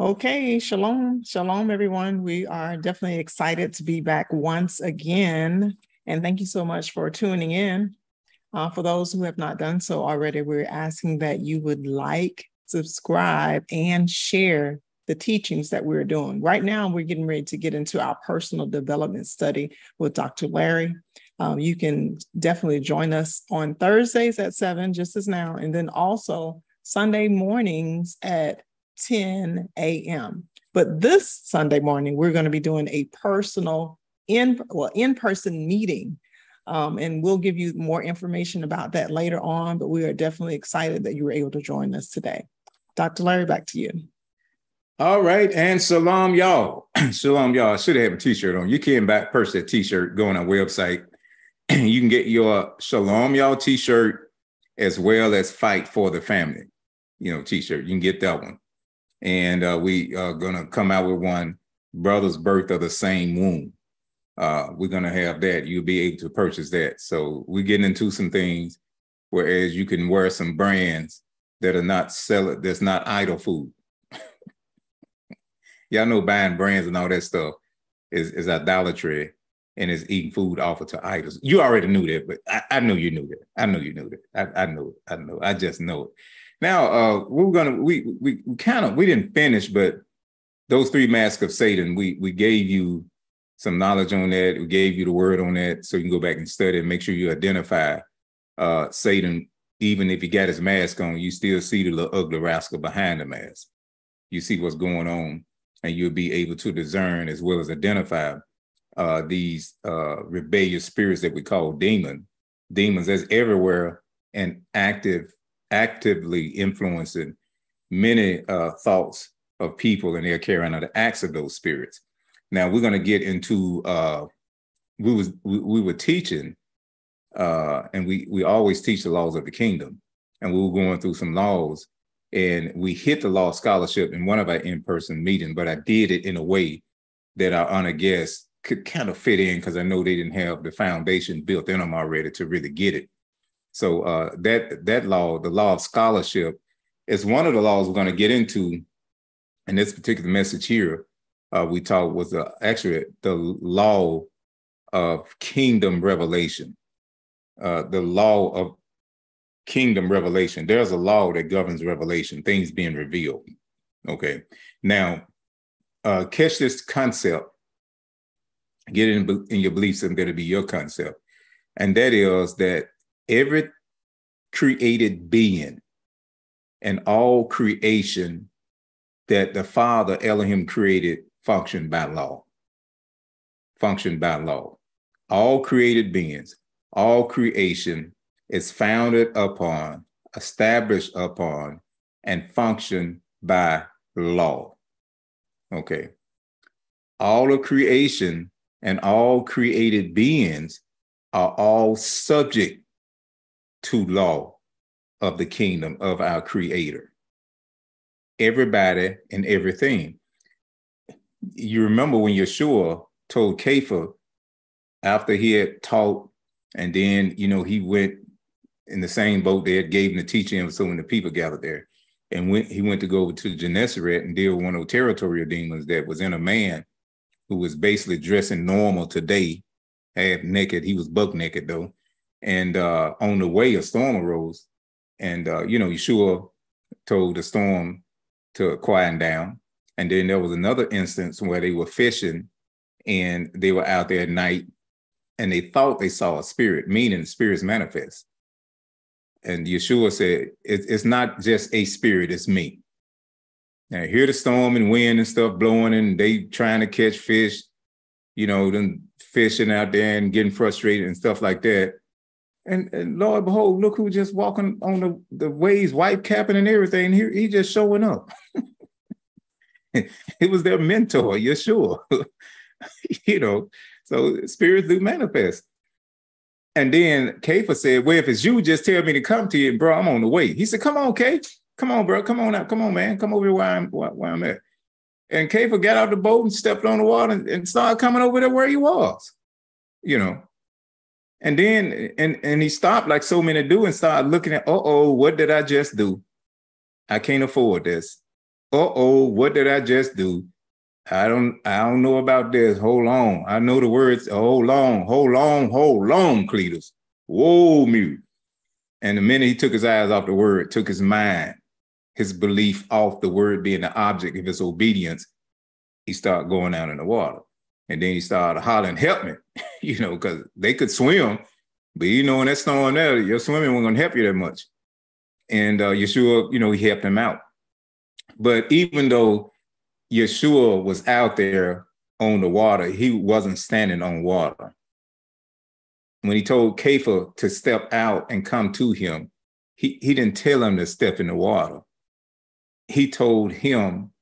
Okay, shalom, shalom, everyone. We are definitely excited to be back once again. And thank you so much for tuning in. Uh, for those who have not done so already, we're asking that you would like, subscribe, and share the teachings that we're doing. Right now, we're getting ready to get into our personal development study with Dr. Larry. Um, you can definitely join us on Thursdays at 7, just as now, and then also Sunday mornings at 10 a.m. But this Sunday morning, we're going to be doing a personal in well in-person meeting. Um, and we'll give you more information about that later on, but we are definitely excited that you were able to join us today. Dr. Larry, back to you. All right, and salam, y'all. salam y'all. I should have a t-shirt on. You can back purchase a t-shirt, go on our website. you can get your shalom, y'all t-shirt as well as fight for the family, you know, t-shirt. You can get that one and uh, we are going to come out with one brother's birth of the same womb uh, we're going to have that you'll be able to purchase that so we're getting into some things whereas you can wear some brands that are not selling that's not idol food y'all know buying brands and all that stuff is, is idolatry and is eating food offered to idols. You already knew that, but I, I knew you knew that. I knew you knew that. I, I know it. I know. I just know it. Now, uh, we are gonna we we, we kind of we didn't finish, but those three masks of Satan, we we gave you some knowledge on that. We gave you the word on that, so you can go back and study and make sure you identify uh, Satan. Even if he got his mask on, you still see the little ugly rascal behind the mask. You see what's going on, and you'll be able to discern as well as identify uh, these uh, rebellious spirits that we call demon. Demons that's everywhere and active actively influencing many uh, thoughts of people and they're carrying out the acts of those spirits. Now we're going to get into uh, we was we, we were teaching uh, and we we always teach the laws of the kingdom and we were going through some laws and we hit the law scholarship in one of our in-person meetings but i did it in a way that our honored guests could kind of fit in because i know they didn't have the foundation built in them already to really get it so uh, that that law, the law of scholarship, is one of the laws we're going to get into. In this particular message here, uh, we talked was uh, actually the law of kingdom revelation. Uh, the law of kingdom revelation. There's a law that governs revelation, things being revealed. Okay. Now, uh, catch this concept. Get it in, in your beliefs, and that'll be your concept. And that is that every created being and all creation that the Father Elohim created function by law. Function by law. All created beings, all creation is founded upon, established upon, and function by law. Okay. All of creation and all created beings are all subject to law of the kingdom of our creator. Everybody and everything. You remember when Yeshua told Kepha after he had taught, and then you know he went in the same boat they had gave him the teaching, and so when the people gathered there, and went he went to go to Gennesaret and deal with one of the territorial demons that was in a man who was basically dressing normal today, half naked. He was buck naked though, and uh, on the way, a storm arose. And, uh, you know, Yeshua told the storm to quiet down. And then there was another instance where they were fishing and they were out there at night and they thought they saw a spirit, meaning spirits manifest. And Yeshua said, It's not just a spirit, it's me. Now, hear the storm and wind and stuff blowing, and they trying to catch fish, you know, them fishing out there and getting frustrated and stuff like that. And, and Lord behold, look who just walking on the, the waves, white capping and everything. And He, he just showing up. it was their mentor, Yeshua. you know, so spirits do manifest. And then Kepha said, Well, if it's you, just tell me to come to you, bro. I'm on the way. He said, Come on, Kay. Come on, bro. Come on out. Come on, man. Come over where I'm where, where I'm at. And Kepha got out the boat and stepped on the water and, and started coming over there where he was. You know, and then and and he stopped like so many do and started looking at, uh oh, what did I just do? I can't afford this. uh-oh, what did I just do? I don't I don't know about this. Hold on. I know the words. Hold on, hold on, hold on, Cletus. Whoa, mute. And the minute he took his eyes off the word, took his mind, his belief off the word being the object of his obedience, he started going out in the water. And then he started hollering, help me, you know, because they could swim. But you know, in that storm there, your swimming wasn't gonna help you that much. And uh, Yeshua, you know, he helped him out. But even though Yeshua was out there on the water, he wasn't standing on water. When he told Kepha to step out and come to him, he, he didn't tell him to step in the water. He told him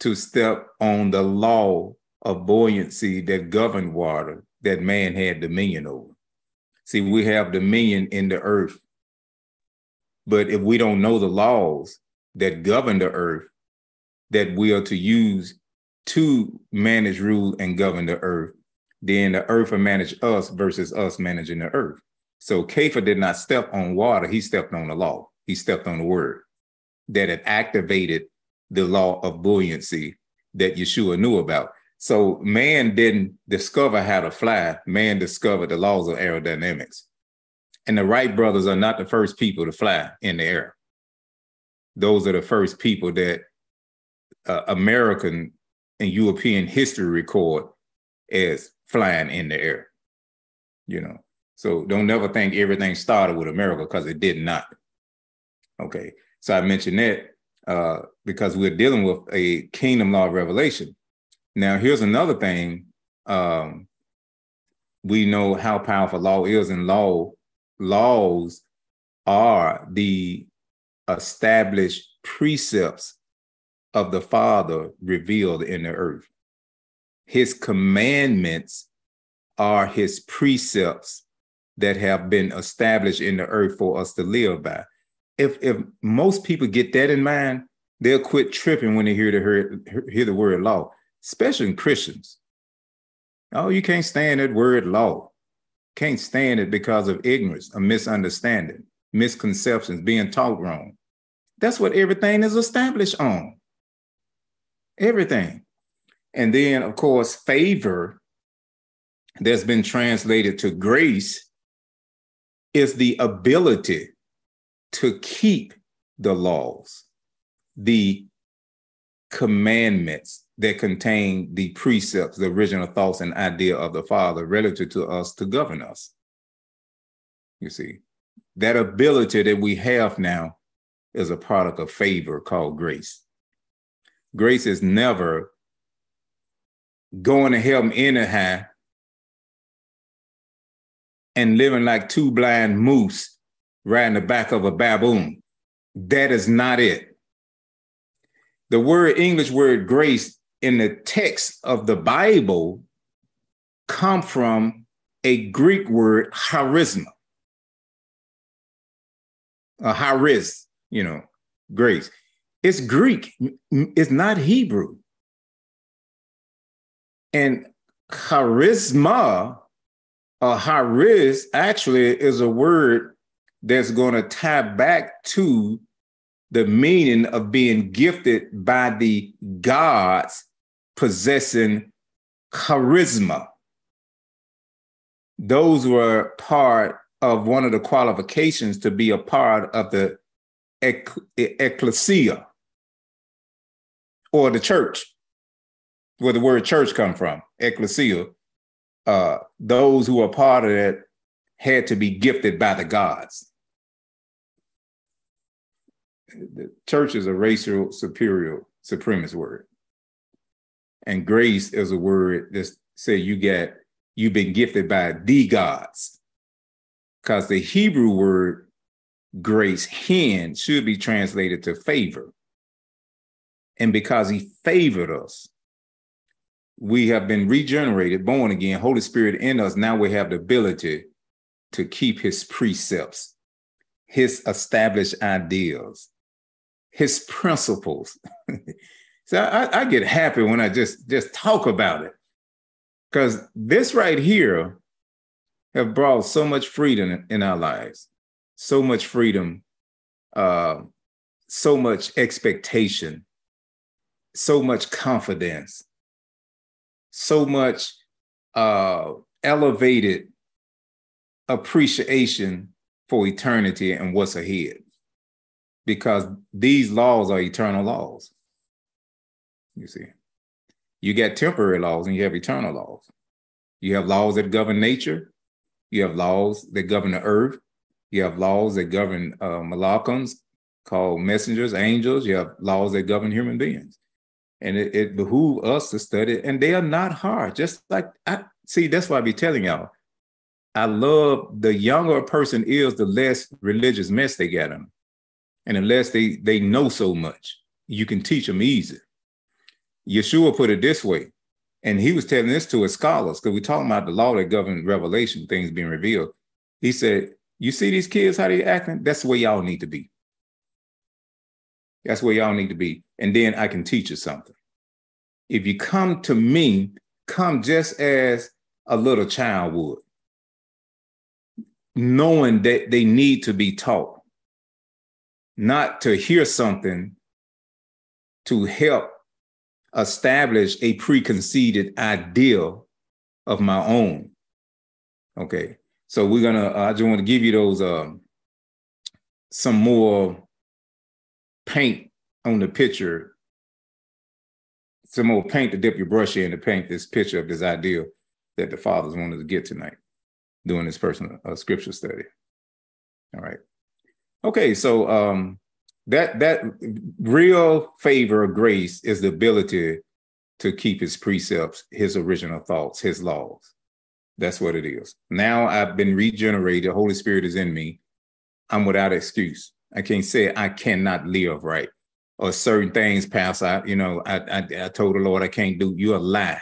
to step on the law of buoyancy that governed water that man had dominion over. See, we have dominion in the earth. But if we don't know the laws that govern the earth, that we are to use to manage, rule, and govern the earth, then the earth will manage us versus us managing the earth. So Kepha did not step on water, he stepped on the law. He stepped on the word that had activated the law of buoyancy that Yeshua knew about. So man didn't discover how to fly, man discovered the laws of aerodynamics. And the Wright brothers are not the first people to fly in the air. Those are the first people that uh, American and European history record as flying in the air. You know, so don't never think everything started with America because it did not. Okay, so I mentioned that uh, because we're dealing with a kingdom law of revelation. Now, here's another thing. Um, we know how powerful law is, and law laws are the established precepts of the Father revealed in the earth. His commandments are his precepts that have been established in the earth for us to live by. If if most people get that in mind, they'll quit tripping when they hear the hear, hear the word law, especially Christians. Oh, you can't stand that word law. Can't stand it because of ignorance, a misunderstanding, misconceptions, being taught wrong. That's what everything is established on everything. And then, of course, favor that's been translated to grace is the ability to keep the laws, the commandments that contain the precepts, the original thoughts and idea of the Father relative to us to govern us. You see, that ability that we have now is a product of favor called grace. Grace is never going to heaven anyhow and living like two blind moose riding the back of a baboon. That is not it. The word English word grace in the text of the Bible come from a Greek word charisma. A charis, you know, grace. It's Greek, it's not Hebrew. And charisma, or charis, actually is a word that's going to tie back to the meaning of being gifted by the gods possessing charisma. Those were part of one of the qualifications to be a part of the ecclesia or the church, where the word church come from, ecclesia, uh, those who are part of it had to be gifted by the gods. The church is a racial superior supremacist word. And grace is a word that say you get you've been gifted by the gods. Because the Hebrew word grace, hen, should be translated to favor. And because he favored us, we have been regenerated, born again, Holy Spirit in us. Now we have the ability to keep his precepts, his established ideals, his principles. so I, I, get happy when I just just talk about it. Because this right here have brought so much freedom in our lives, so much freedom, uh, so much expectation, so much confidence, so much uh, elevated appreciation for eternity and what's ahead because these laws are eternal laws. You see, you got temporary laws and you have eternal laws. You have laws that govern nature, you have laws that govern the earth, you have laws that govern uh, called messengers, angels, you have laws that govern human beings. And it, it behooves us to study, and they are not hard. Just like I see, that's why I be telling y'all. I love the younger a person is, the less religious mess they get them. And unless they they know so much, you can teach them easy. Yeshua put it this way, and he was telling this to his scholars because we're talking about the law that governs revelation, things being revealed. He said, "You see these kids how they acting? That's the way y'all need to be. That's where y'all need to be, and then I can teach you something. If you come to me, come just as a little child would, knowing that they need to be taught." not to hear something to help establish a preconceived ideal of my own. Okay, so we're gonna. Uh, I just want to give you those um, some more paint on the picture, some more paint to dip your brush in to paint this picture of this ideal that the fathers wanted to get tonight doing this personal uh, scripture study. All right. Okay, so um, that that real favor of grace is the ability to keep his precepts, his original thoughts, his laws. That's what it is. Now I've been regenerated. Holy Spirit is in me. I'm without excuse. I can't say I cannot live right or certain things pass out. You know, I, I, I told the Lord I can't do. You're a lie.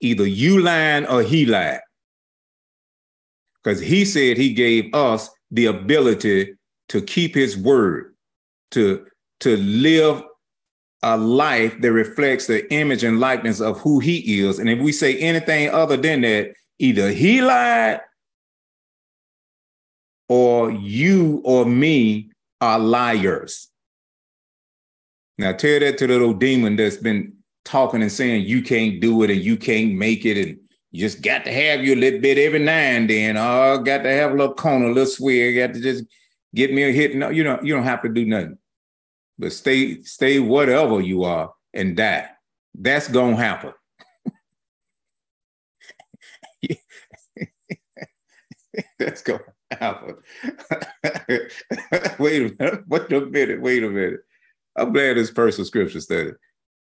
Either you lying or he lied. Because he said he gave us the ability to keep his word, to, to live a life that reflects the image and likeness of who he is. And if we say anything other than that, either he lied or you or me are liars. Now tell that to the little demon that's been talking and saying you can't do it and you can't make it and you just got to have your little bit every now and then. Oh, got to have a little corner, a little swear, got to just get me a hit. No, you know, you don't have to do nothing. But stay, stay whatever you are and die. That's gonna happen. That's gonna happen. wait a minute. Wait a minute. Wait a minute. I'm glad this personal scripture study.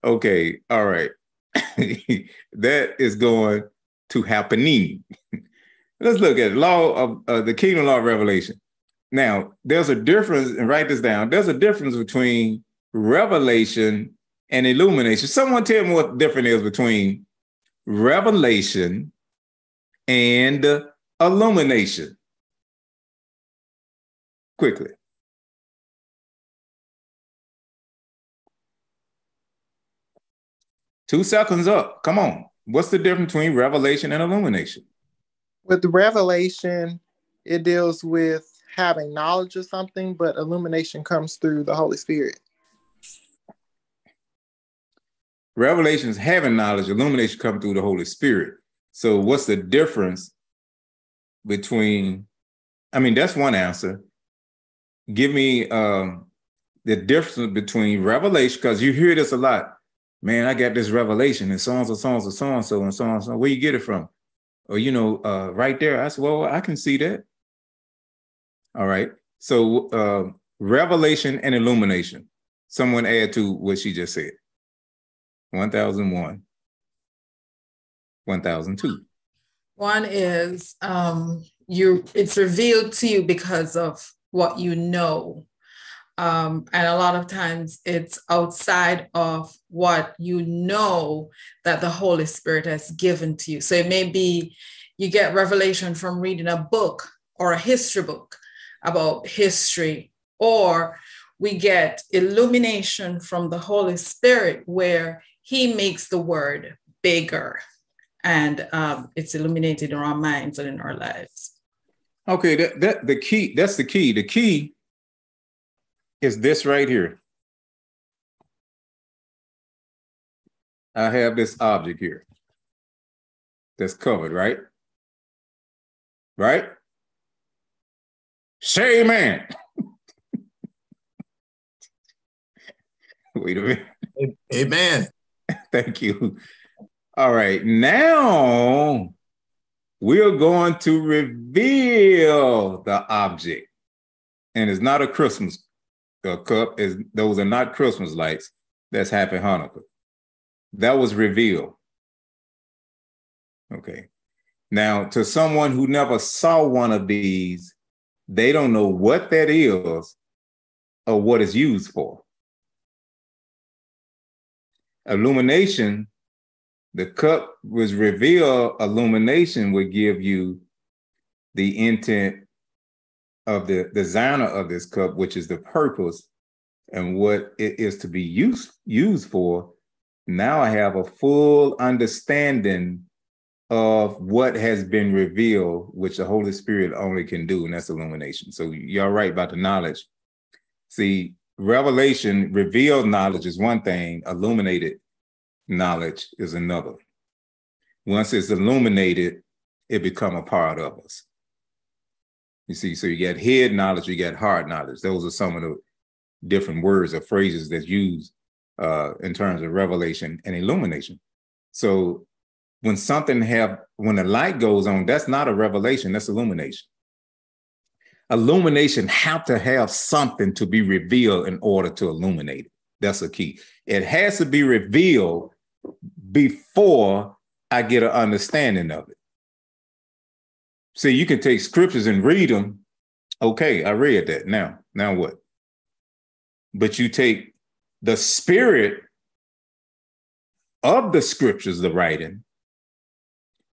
Okay, all right. that is going to happening. Let's look at law of uh, the kingdom law of revelation. Now, there's a difference, and write this down. There's a difference between revelation and illumination. Someone tell me what the difference is between revelation and illumination. Quickly. Two seconds up. Come on. What's the difference between revelation and illumination? With revelation, it deals with having knowledge of something, but illumination comes through the Holy Spirit. Revelation is having knowledge, illumination come through the Holy Spirit. So what's the difference between, I mean, that's one answer. Give me um, the difference between revelation, because you hear this a lot. Man, I got this revelation and so and so, so and so, so and so, and so and so. Where you get it from? Or, you know, uh, right there. I said, well, I can see that. All right. So uh, revelation and illumination. Someone add to what she just said. 1001, 1002. One is um, you it's revealed to you because of what you know. Um, and a lot of times it's outside of what you know that the Holy Spirit has given to you. So it may be you get revelation from reading a book or a history book about history, or we get illumination from the Holy Spirit where He makes the word bigger and um, it's illuminated in our minds and in our lives. Okay, that, that the key, that's the key. The key is this right here. I have this object here that's covered, right? Right? Say amen. Wait a minute. Amen. Thank you. All right. Now we're going to reveal the object. And it's not a Christmas uh, cup, is those are not Christmas lights. That's Happy Hanukkah. That was revealed. Okay. Now, to someone who never saw one of these, they don't know what that is or what it's used for. Illumination, the cup was revealed, illumination would give you the intent of the designer of this cup, which is the purpose and what it is to be used used for. Now I have a full understanding of what has been revealed, which the Holy Spirit only can do, and that's illumination. So you're right about the knowledge. See, revelation, revealed knowledge is one thing, illuminated knowledge is another. Once it's illuminated, it become a part of us. You see, so you get head knowledge, you get heart knowledge. Those are some of the different words or phrases that's used uh, in terms of revelation and illumination. So when something have when the light goes on, that's not a revelation, that's illumination. Illumination have to have something to be revealed in order to illuminate it. That's a key. It has to be revealed before I get an understanding of it. See, you can take scriptures and read them. Okay, I read that. Now, now what? But you take the spirit of the scriptures, the writing,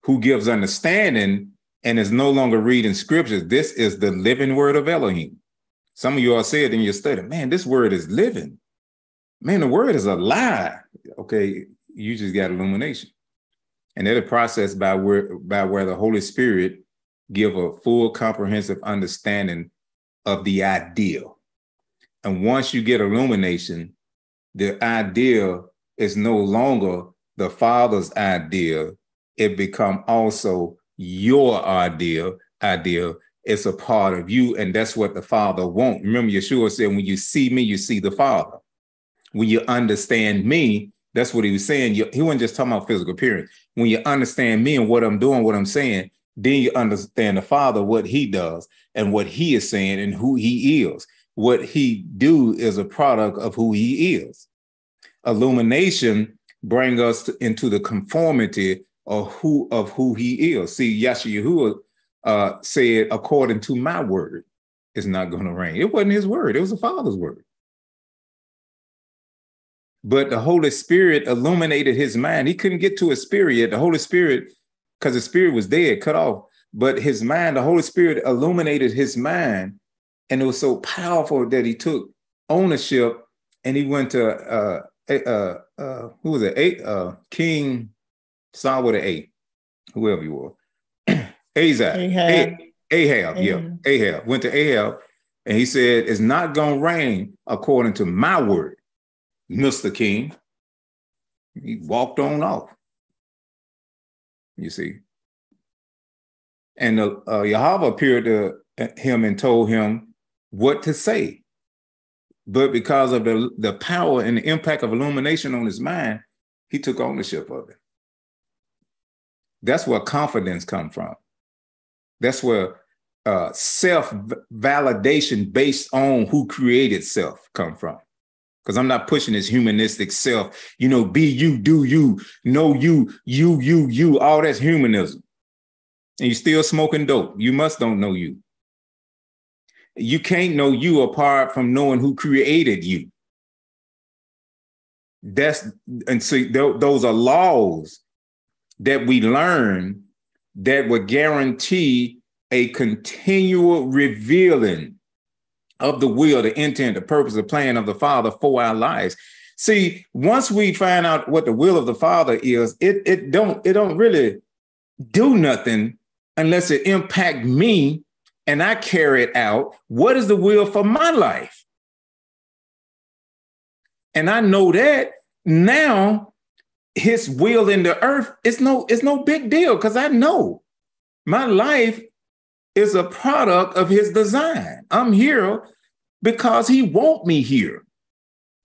who gives understanding and is no longer reading scriptures. This is the living word of Elohim. Some of you all said in your study, man, this word is living. Man, the word is alive. Okay, you just got illumination. And that a process by where by where the Holy Spirit give a full comprehensive understanding of the ideal. And once you get illumination, the idea is no longer the Father's idea. It become also your idea. Idea. It's a part of you, and that's what the Father wants. Remember, Yeshua said, "When you see me, you see the Father. When you understand me, that's what he was saying. He wasn't just talking about physical appearance. When you understand me and what I'm doing, what I'm saying, then you understand the father what he does and what he is saying and who he is what he do is a product of who he is illumination bring us to, into the conformity of who of who he is see yeshua uh, said according to my word it's not going to rain it wasn't his word it was the father's word but the holy spirit illuminated his mind he couldn't get to a spirit the holy spirit because the spirit was dead, cut off. But his mind, the Holy Spirit illuminated his mind. And it was so powerful that he took ownership and he went to uh uh uh who was it? Uh King Saul with an A, whoever you were. Azab. Ahab. Ahab, yeah. Ahab. Went to Ahab and he said, It's not gonna rain according to my word, Mr. King. He walked on off you see. And uh, uh, Yahweh appeared to him and told him what to say. But because of the, the power and the impact of illumination on his mind, he took ownership of it. That's where confidence come from. That's where uh, self validation based on who created self come from because I'm not pushing this humanistic self, you know, be you, do you, know you, you, you, you, all that's humanism. And you still smoking dope. You must don't know you. You can't know you apart from knowing who created you. That's and see th- those are laws that we learn that would guarantee a continual revealing of the will, the intent, the purpose, the plan of the Father for our lives. See, once we find out what the will of the Father is, it it don't it don't really do nothing unless it impact me and I carry it out. What is the will for my life? And I know that now his will in the earth, it's no, it's no big deal because I know my life is a product of his design. I'm here because he want me here.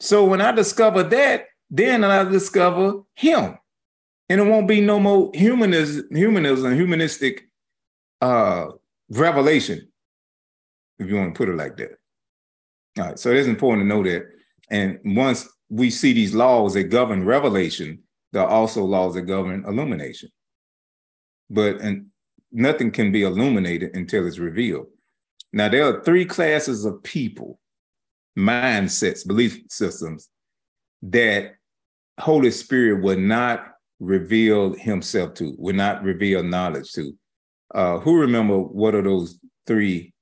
So when I discover that, then I discover him. And it won't be no more humanism, humanism, humanistic uh, revelation, if you want to put it like that. All right, so it is important to know that. And once we see these laws that govern revelation, there are also laws that govern illumination. But and nothing can be illuminated until it's revealed. Now, there are three classes of people, mindsets, belief systems that Holy Spirit would not reveal himself to, would not reveal knowledge to. Uh, who remember what are those three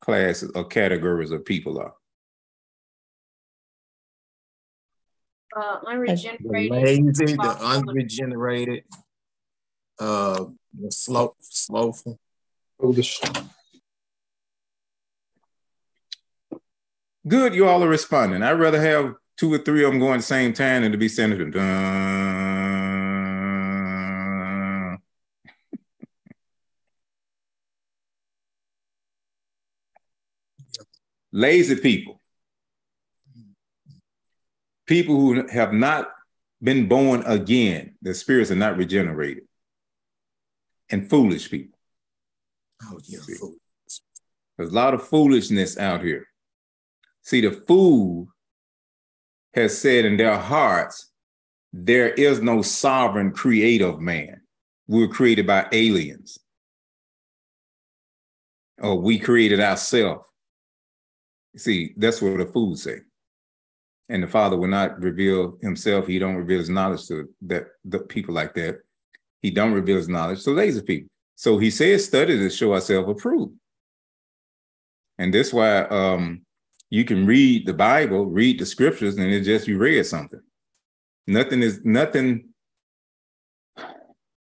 classes or categories of people are? Uh, unregenerated. The lazy, the unregenerated, uh, the slow, slowful. Foolish. Good, you all are responding. I'd rather have two or three of them going the same time than to be sending them. Dun. Lazy people. People who have not been born again, their spirits are not regenerated. And foolish people. Oh, yeah. fool. There's a lot of foolishness out here. See, the fool has said in their hearts, there is no sovereign creative man. We were created by aliens. Or we created ourselves. See, that's what the fools say. And the Father will not reveal himself. He don't reveal his knowledge to that the people like that. He don't reveal his knowledge to lazy people. So he says, study to show ourselves approved. And that's why um, you can read the Bible, read the scriptures, and it's just you read something. Nothing is nothing.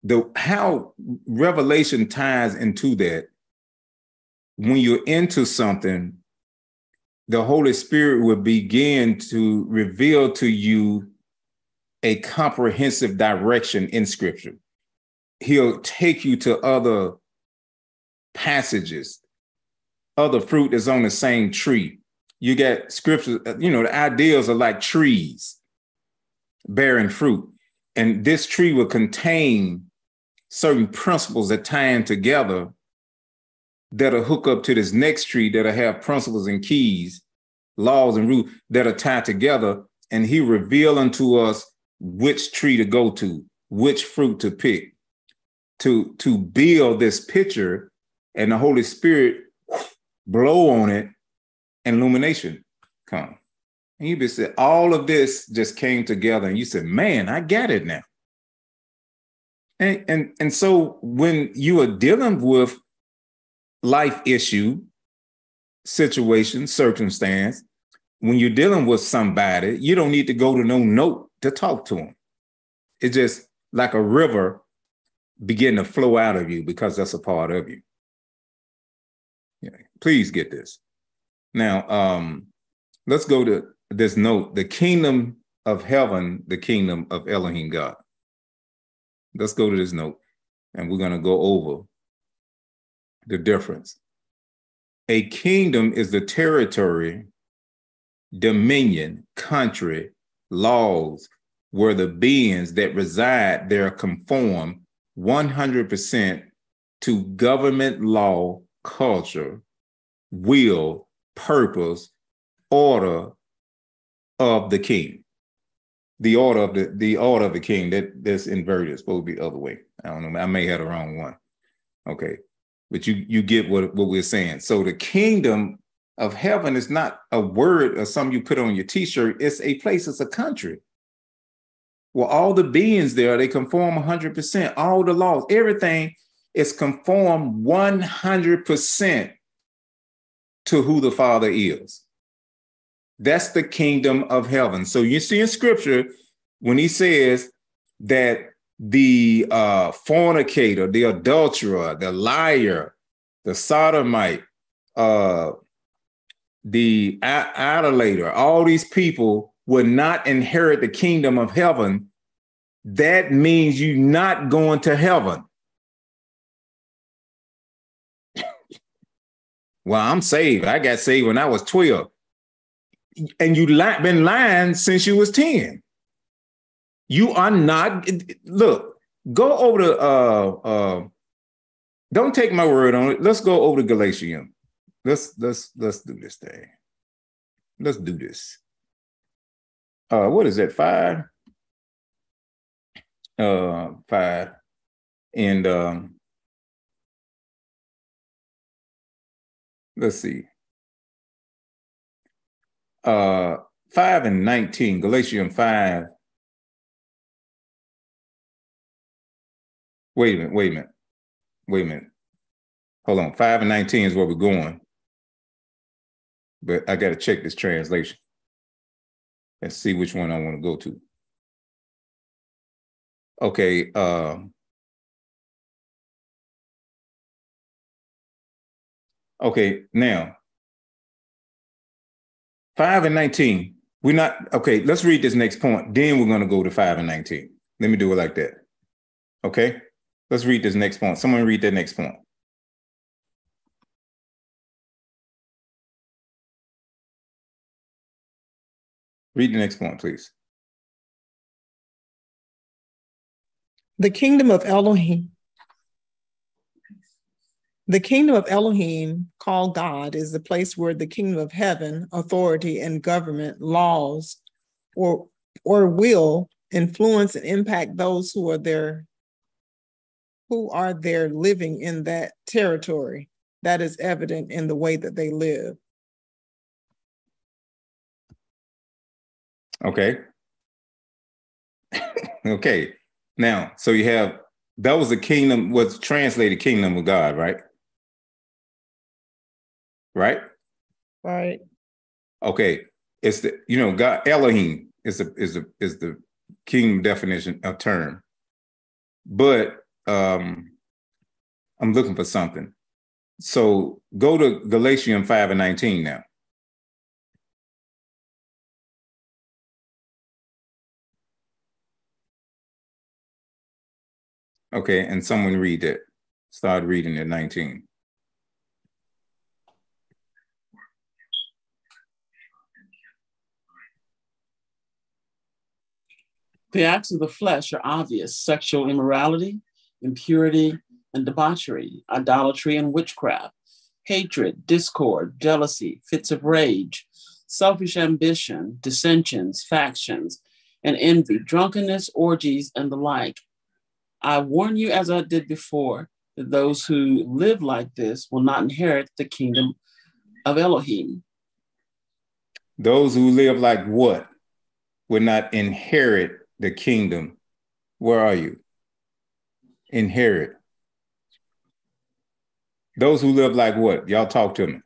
The how revelation ties into that when you're into something, the Holy Spirit will begin to reveal to you a comprehensive direction in scripture. He'll take you to other passages, other fruit is on the same tree you get scriptures, uh, you know, the ideals are like trees bearing fruit. And this tree will contain certain principles that tie in together that'll hook up to this next tree that'll have principles and keys, laws and rules that are tied together. And he reveal unto us which tree to go to, which fruit to pick, to, to build this picture, and the Holy Spirit blow on it and illumination come. And you just said, all of this just came together, and you said, man, I get it now. And, and, and so when you are dealing with life issue, situation, circumstance, when you're dealing with somebody, you don't need to go to no note to talk to them. It's just like a river begin to flow out of you because that's a part of you. Yeah. Please get this. Now, um, let's go to this note the kingdom of heaven, the kingdom of Elohim God. Let's go to this note and we're going to go over the difference. A kingdom is the territory, dominion, country, laws, where the beings that reside there conform 100% to government law, culture, will, purpose, order of the king. The order of the the order of the king that that's inverted. It's supposed to be the other way. I don't know. I may have the wrong one. Okay, but you you get what what we're saying. So the kingdom of heaven is not a word or something you put on your t-shirt. It's a place. It's a country. Well, all the beings there they conform 100%. All the laws, everything is conform 100% to who the Father is. That's the kingdom of heaven. So you see in scripture when he says that the uh, fornicator, the adulterer, the liar, the sodomite, uh, the idolater, all these people would not inherit the kingdom of heaven that means you're not going to heaven. well, I'm saved. I got saved when I was 12. And you li- been lying since you was 10. You are not, look, go over to, uh, uh, don't take my word on it. Let's go over to Galatians. Let's, let's, let's do this thing. Let's do this. Uh, what is that? Five? Uh, five. And um, let's see. Uh, 5 and 19, Galatians 5. Wait a minute, wait a minute, wait a minute. Hold on, 5 and 19 is where we're going. But I got to check this translation and see which one I want to go to. Okay, um, Okay, now, 5 and 19. We're not, okay, let's read this next point. Then we're going to go to 5 and 19. Let me do it like that. Okay, let's read this next point. Someone read that next point. Read the next point, please. The kingdom of Elohim the kingdom of Elohim, called God, is the place where the kingdom of heaven, authority and government, laws, or, or will influence and impact those who are there, who are there living in that territory. That is evident in the way that they live. Okay. okay. Now, so you have that was the kingdom, was translated kingdom of God, right? right? Right. Okay. It's the you know God Elohim is the is the is the kingdom definition of term. But um I'm looking for something. So go to Galatians 5 and 19 now. Okay, and someone read it. Start reading at 19. The acts of the flesh are obvious sexual immorality, impurity, and debauchery, idolatry and witchcraft, hatred, discord, jealousy, fits of rage, selfish ambition, dissensions, factions, and envy, drunkenness, orgies, and the like. I warn you, as I did before, that those who live like this will not inherit the kingdom of Elohim. Those who live like what will not inherit the kingdom. Where are you? Inherit. Those who live like what? Y'all talk to me.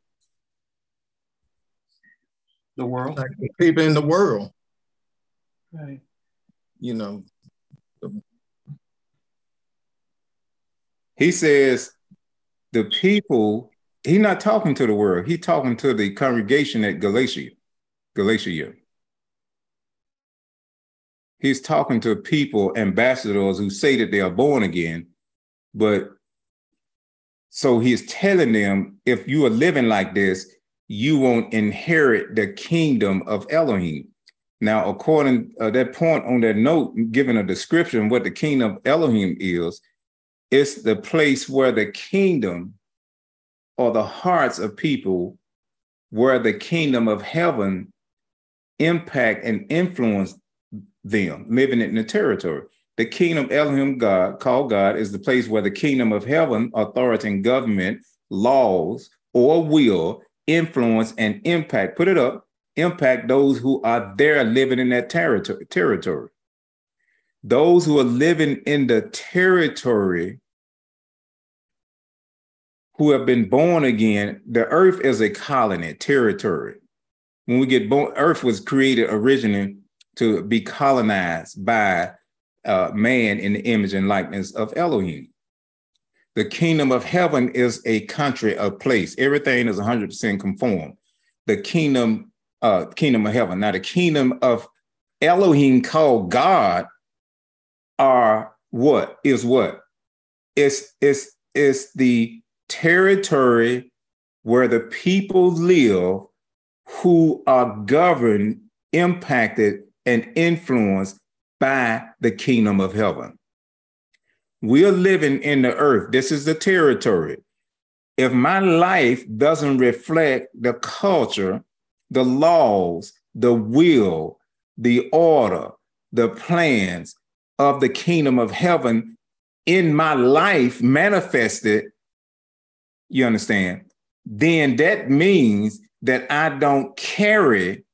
The world. Like the people in the world. Right. You know. He says the people, he's not talking to the world, he's talking to the congregation at Galatia. Galatia. He's talking to people, ambassadors who say that they are born again, but so he's telling them if you are living like this, you won't inherit the kingdom of Elohim. Now, according uh, that point on that note, given a description what the kingdom of Elohim is, it's the place where the kingdom or the hearts of people, where the kingdom of heaven impact and influence them living in the territory. The kingdom Elohim God, called God, is the place where the kingdom of heaven, authority and government, laws, or will influence and impact, put it up, impact those who are there living in that territory. territory. Those who are living in the territory who have been born again, the earth is a colony, territory. When we get born, earth was created originally to be colonized by uh, man in the image and likeness of Elohim. The kingdom of heaven is a country, a place. Everything is 100% conform. The kingdom, uh, kingdom of heaven. Now, the kingdom of Elohim called God are what is what? It's it's it's the territory where the people live who are governed, impacted, and influenced by the kingdom of heaven. We're living in the earth. This is the territory. If my life doesn't reflect the culture, the laws, the will, the order, the plans of the kingdom of heaven in my life manifested, you understand, then that means that I don't carry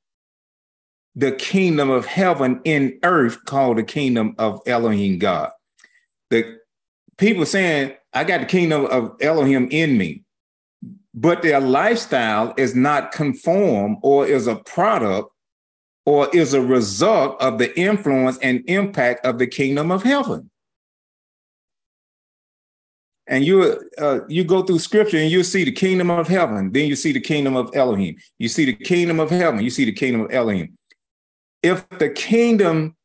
the kingdom of heaven in earth called the kingdom of Elohim God. The people saying, I got the kingdom of Elohim in me, but their lifestyle is not conform or is a product or is a result of the influence and impact of the kingdom of heaven. And you uh, you go through scripture and you see the kingdom of heaven, then you see the kingdom of Elohim. You see the kingdom of heaven, you see the kingdom of Elohim. If the kingdom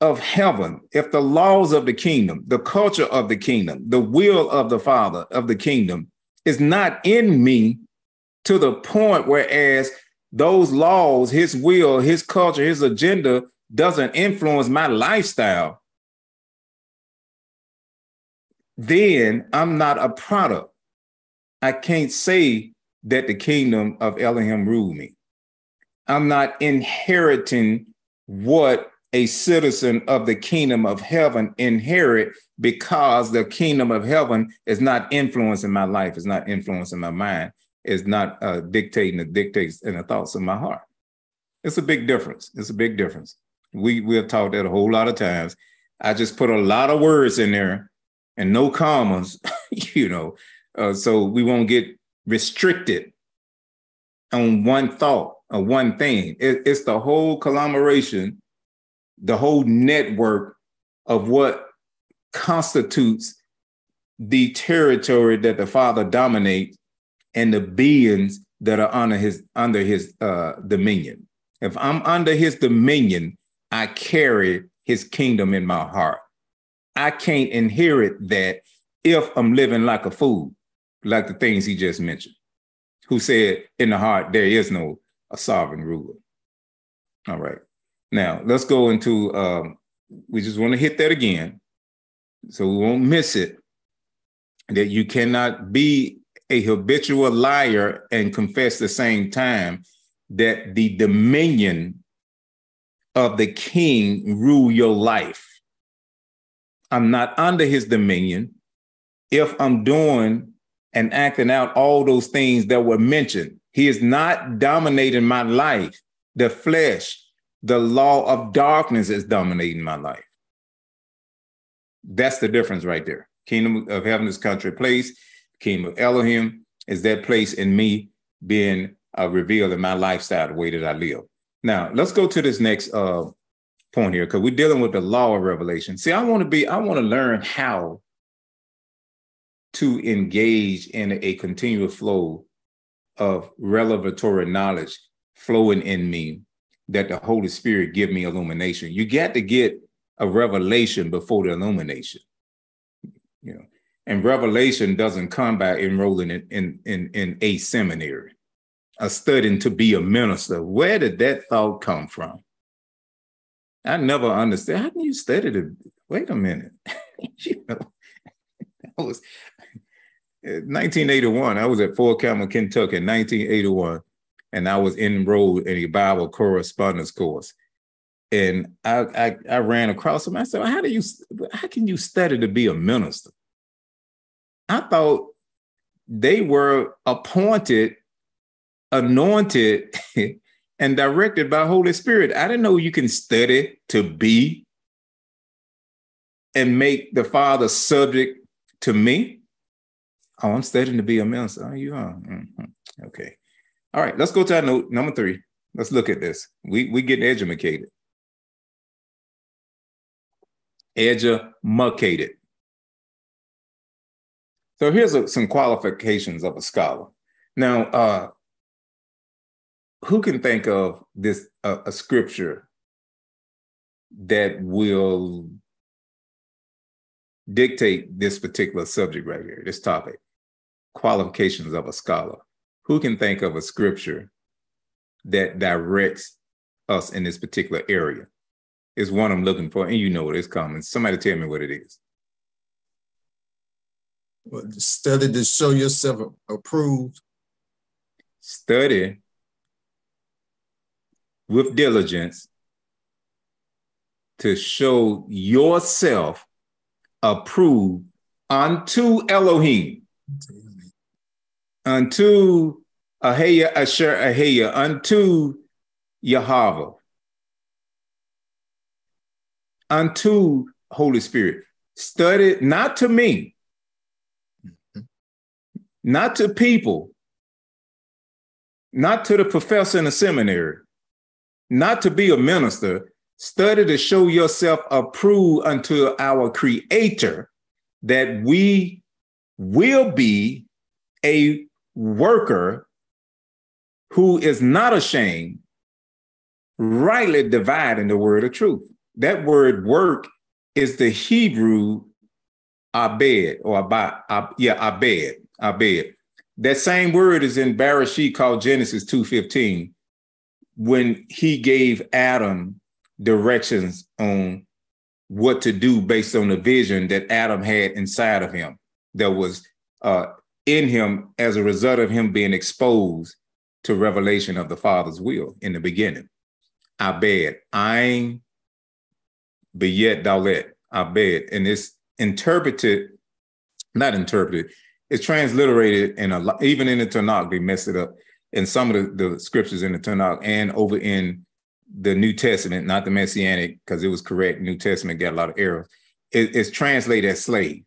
of heaven, if the laws of the kingdom, the culture of the kingdom, the will of the Father of the kingdom is not in me to the point whereas those laws, his will, his culture, his agenda doesn't influence my lifestyle, then I'm not a product. I can't say that the kingdom of Elohim rule me. I'm not inheriting what a citizen of the kingdom of heaven inherit because the kingdom of heaven is not influencing my life, is not influencing my mind, is not uh, dictating the dictates and the thoughts of my heart. It's a big difference. It's a big difference. We we have taught that a whole lot of times. I just put a lot of words in there and no commas, you know, uh, so we won't get restricted on one thought or one thing. It, it's the whole conglomeration, the whole network of what constitutes the territory that the Father dominates and the beings that are under his under his uh, dominion. If I'm under his dominion, I carry his kingdom in my heart. I can't inherit that if I'm living like a fool, like the things he just mentioned, who said in the heart there is no a sovereign ruler. All right. Now let's go into um, we just want to hit that again so we won't miss it. That you cannot be a habitual liar and confess the same time that the dominion of the king rule your life. I'm not under his dominion if I'm doing and acting out all those things that were mentioned. He is not dominating my life. The flesh, the law of darkness is dominating my life. That's the difference right there. Kingdom of heaven is country place kingdom of Elohim is that place in me being uh, revealed in my lifestyle, the way that I live. Now, let's go to this next uh, point here because we're dealing with the law of revelation. See, I want to be, I want to learn how to engage in a continual flow of revelatory knowledge flowing in me that the Holy Spirit give me illumination. You got to get a revelation before the illumination. You know, and revelation doesn't come by enrolling in, in, in, in a seminary, a studying to be a minister. Where did that thought come from? I never understood. How can you study to wait a minute? you know, that was 1981. I was at Fort Campbell, Kentucky in 1981, and I was enrolled in a Bible correspondence course. And I, I, I ran across him. I said, "How do you? How can you study to be a minister?" I thought they were appointed, anointed, and directed by Holy Spirit. I didn't know you can study to be and make the Father subject to me. Oh, I'm studying to be a minister. Oh, you are. Mm-hmm. Okay. All right, let's go to our note number three. Let's look at this. We we getting educated. Educated. So here's a, some qualifications of a scholar. Now, uh, who can think of this uh, a scripture that will dictate this particular subject right here, this topic qualifications of a scholar. Who can think of a scripture that directs us in this particular area? Is one I'm looking for, and you know what is coming. Somebody tell me what it is. Well, study to show yourself approved. Study with diligence to show yourself approved unto Elohim, unto Ahaya Asher Ahaya, unto Yahweh, unto Holy Spirit. Study not to me, not to people, not to the professor in the seminary, not to be a minister, study to show yourself approved unto our creator that we will be a worker who is not ashamed rightly dividing the word of truth. That word work is the hebrew abed or abad, ab, yeah abed abed. That same word is in Bereshit called Genesis 2:15 when he gave Adam directions on what to do based on the vision that Adam had inside of him that was uh, in him as a result of him being exposed to revelation of the Father's will in the beginning. Abed, Ain, Beyet Dalet, Abed, and it's interpreted, not interpreted, it's transliterated in a lot, even in the Tanakh, they messed it up in some of the, the scriptures in the Tanakh and over in the New Testament, not the Messianic, because it was correct. New Testament got a lot of errors. It, it's translated as slave.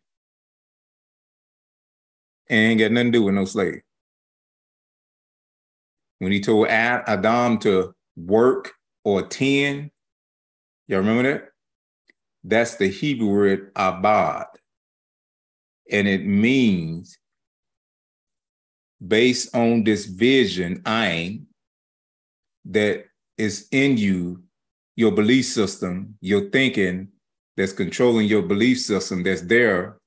And ain't got nothing to do with no slave. When he told Adam to work or tend, y'all remember that? That's the Hebrew word abad. And it means based on this vision, ain, that is in you, your belief system, your thinking that's controlling your belief system that's there,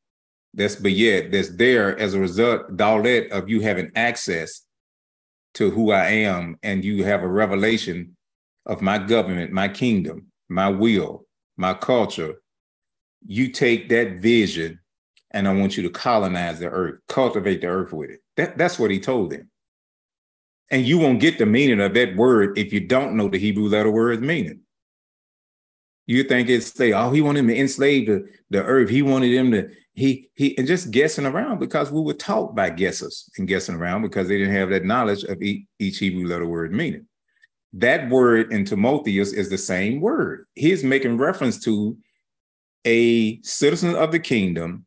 that's but yet that's there as a result, dalet of you having access to who I am, and you have a revelation of my government, my kingdom, my will, my culture. You take that vision and I want you to colonize the earth, cultivate the earth with it. That, that's what he told them. And you won't get the meaning of that word if you don't know the Hebrew letter word's meaning. You think it's say, oh, he wanted him to enslave the, the earth. He wanted them to, he, he, and just guessing around because we were taught by guessers and guessing around because they didn't have that knowledge of each, Hebrew letter word meaning. That word in Timotheus is the same word. He's making reference to a citizen of the kingdom.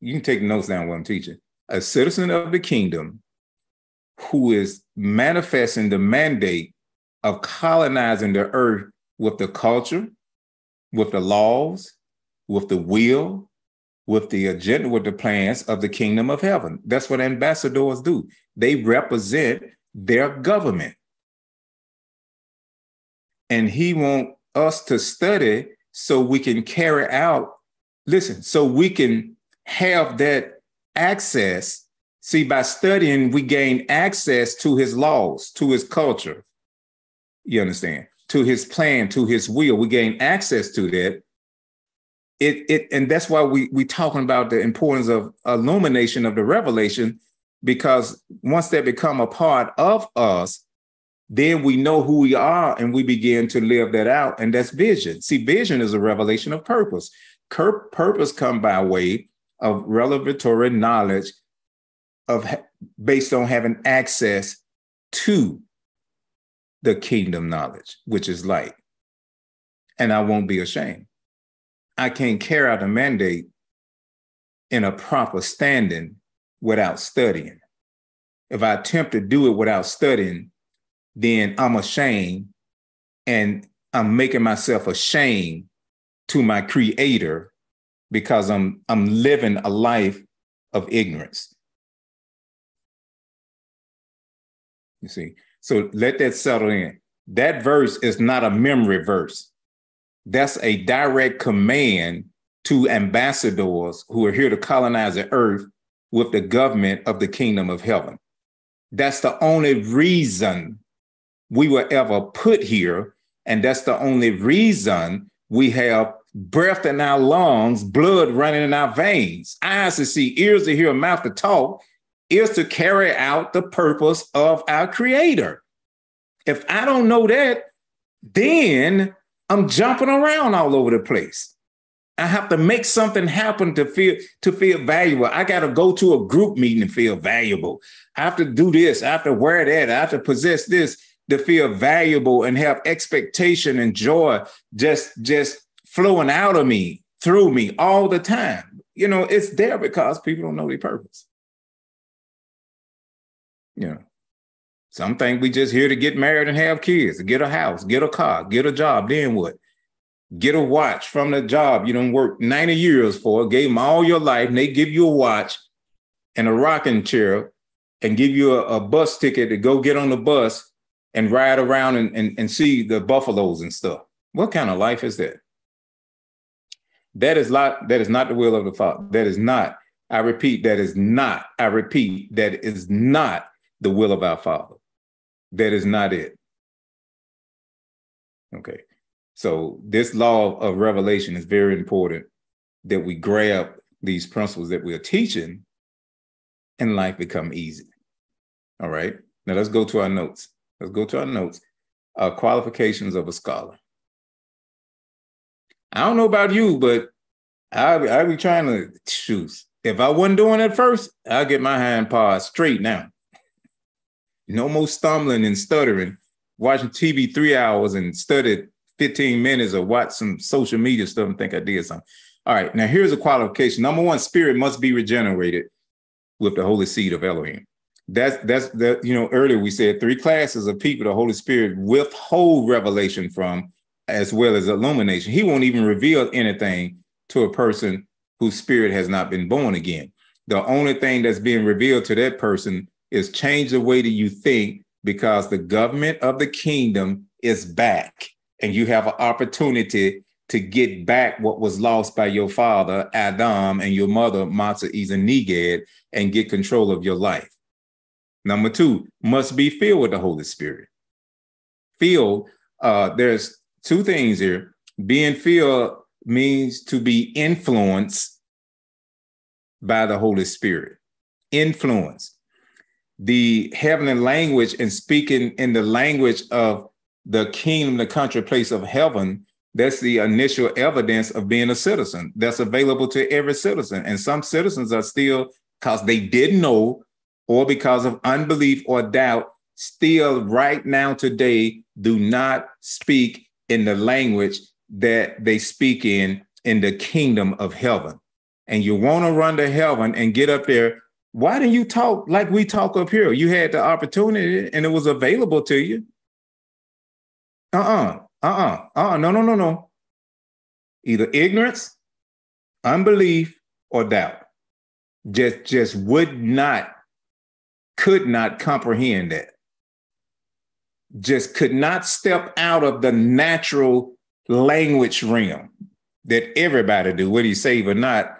You can take notes down while I'm teaching. A citizen of the kingdom who is manifesting the mandate of colonizing the earth with the culture, with the laws, with the will, with the agenda, with the plans of the kingdom of heaven. That's what ambassadors do. They represent their government. And he wants us to study so we can carry out, listen, so we can have that access See, by studying, we gain access to his laws, to his culture. You understand? To his plan, to his will. We gain access to that. It, it and that's why we we talking about the importance of illumination of the revelation, because once they become a part of us, then we know who we are and we begin to live that out. And that's vision. See, vision is a revelation of purpose. purpose come by way of revelatory knowledge of based on having access to the kingdom knowledge, which is light. And I won't be ashamed. I can't carry out a mandate in a proper standing without studying. If I attempt to do it without studying, then I'm ashamed and I'm making myself ashamed to my creator because I'm I'm living a life of ignorance. You see, so let that settle in. That verse is not a memory verse. That's a direct command to ambassadors who are here to colonize the earth with the government of the kingdom of heaven. That's the only reason we were ever put here. And that's the only reason we have breath in our lungs, blood running in our veins, eyes to see, ears to hear, mouth to talk, is to carry out the purpose of our Creator. If I don't know that, then I'm jumping around all over the place. I have to make something happen to feel to feel valuable. I got to go to a group meeting and feel valuable. I have to do this. I have to wear that. I have to possess this to feel valuable and have expectation and joy just just flowing out of me through me all the time. You know, it's there because people don't know their purpose. Know, some think we just here to get married and have kids, get a house, get a car, get a job. Then what? Get a watch from the job you don't work 90 years for, gave them all your life, and they give you a watch and a rocking chair and give you a, a bus ticket to go get on the bus and ride around and, and, and see the buffaloes and stuff. What kind of life is that? That is not that is not the will of the Father. That is not, I repeat, that is not, I repeat, that is not the will of our Father. That is not it. Okay. So this law of revelation is very important that we grab these principles that we're teaching and life become easy. All right. Now let's go to our notes. Let's go to our notes. Uh, qualifications of a scholar. I don't know about you, but I I be trying to choose. If I wasn't doing it first, I'll get my hand paws straight now. No more stumbling and stuttering, watching TV three hours and studied 15 minutes or watch some social media stuff and think I did something. All right, now here's a qualification. Number one, spirit must be regenerated with the holy seed of Elohim. That's that's the you know earlier we said three classes of people the Holy Spirit withhold revelation from, as well as illumination. He won't even reveal anything to a person whose spirit has not been born again. The only thing that's being revealed to that person is change the way that you think because the government of the kingdom is back and you have an opportunity to get back what was lost by your father Adam and your mother Matzah Neged and get control of your life. Number two, must be filled with the Holy Spirit. Filled, uh, there's two things here. Being filled means to be influenced by the Holy Spirit. Influence the heavenly language and speaking in the language of the kingdom, the country place of heaven, that's the initial evidence of being a citizen. That's available to every citizen. And some citizens are still, because they didn't know, or because of unbelief or doubt, still right now today do not speak in the language that they speak in in the kingdom of heaven. And you want to run to heaven and get up there why didn't you talk like we talk up here? You had the opportunity and it was available to you. Uh-uh. Uh-uh. Uh-uh. No, no, no, no. Either ignorance, unbelief, or doubt. Just just would not, could not comprehend that. Just could not step out of the natural language realm that everybody do, whether you save or not,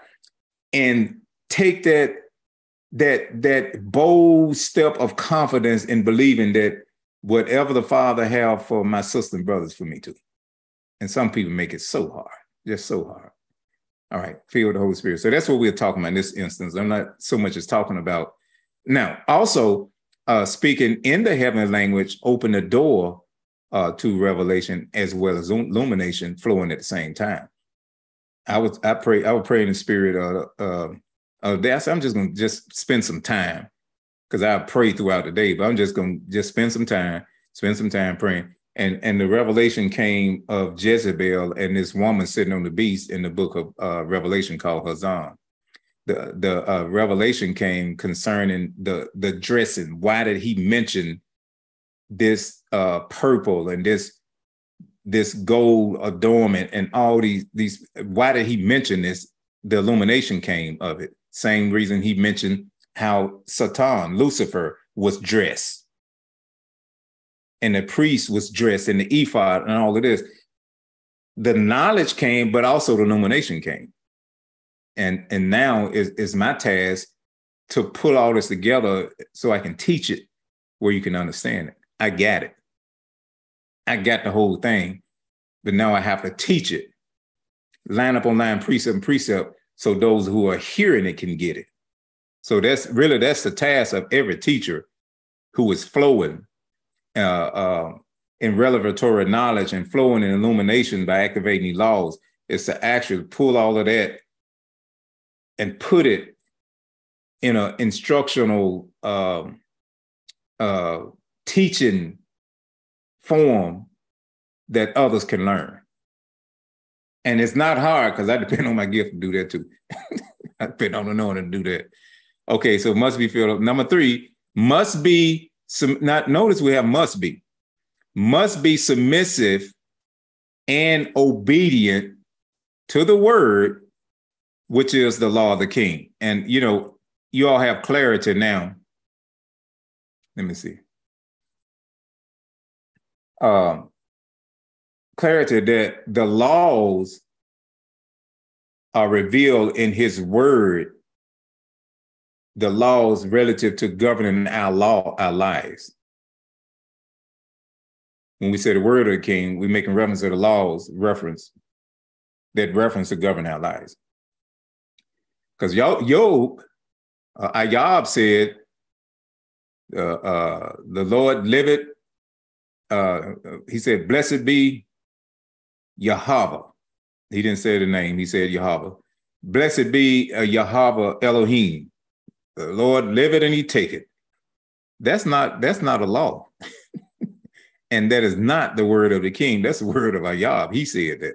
and take that that that bold step of confidence in believing that whatever the Father have for my sister and brothers for me too. And some people make it so hard, just so hard. All right, feel the Holy Spirit. So that's what we're talking about in this instance. I'm not so much as talking about now. Also, uh, speaking in the heavenly language open the door uh, to revelation as well as illumination flowing at the same time. I was I pray I would pray in the spirit of uh, uh, that's I'm just gonna just spend some time because I pray throughout the day, but I'm just gonna just spend some time, spend some time praying. And and the revelation came of Jezebel and this woman sitting on the beast in the book of uh, Revelation called Hazan. The the uh, revelation came concerning the the dressing. Why did he mention this uh, purple and this this gold adornment and all these these? Why did he mention this? The illumination came of it same reason he mentioned how Satan, Lucifer, was dressed. And the priest was dressed in the ephod and all of this. The knowledge came, but also the illumination came. And and now is is my task to pull all this together so I can teach it where you can understand it. I got it. I got the whole thing, but now I have to teach it. Line up on line, precept and precept, so those who are hearing it can get it. So that's really that's the task of every teacher who is flowing uh, uh, in revelatory knowledge and flowing in illumination by activating laws is to actually pull all of that and put it in an instructional um, uh, teaching form that others can learn. And it's not hard because I depend on my gift to do that too. I depend on the knowing to do that. Okay, so must be filled up. Number three, must be some not notice we have must be. Must be submissive and obedient to the word, which is the law of the king. And you know, you all have clarity now. Let me see. Um, clarity that the laws are revealed in his word, the laws relative to governing our law, our lives. When we say the word of the king, we're making reference to the laws, reference that reference to govern our lives. Because Job, uh, Ayab said, uh, uh, the Lord liveth, uh, he said, blessed be Yahweh. He didn't say the name, he said Yahweh. Blessed be uh, Yahweh Elohim. The Lord live it and he take it. That's not that's not a law. and that is not the word of the king. That's the word of Ayab. He said that.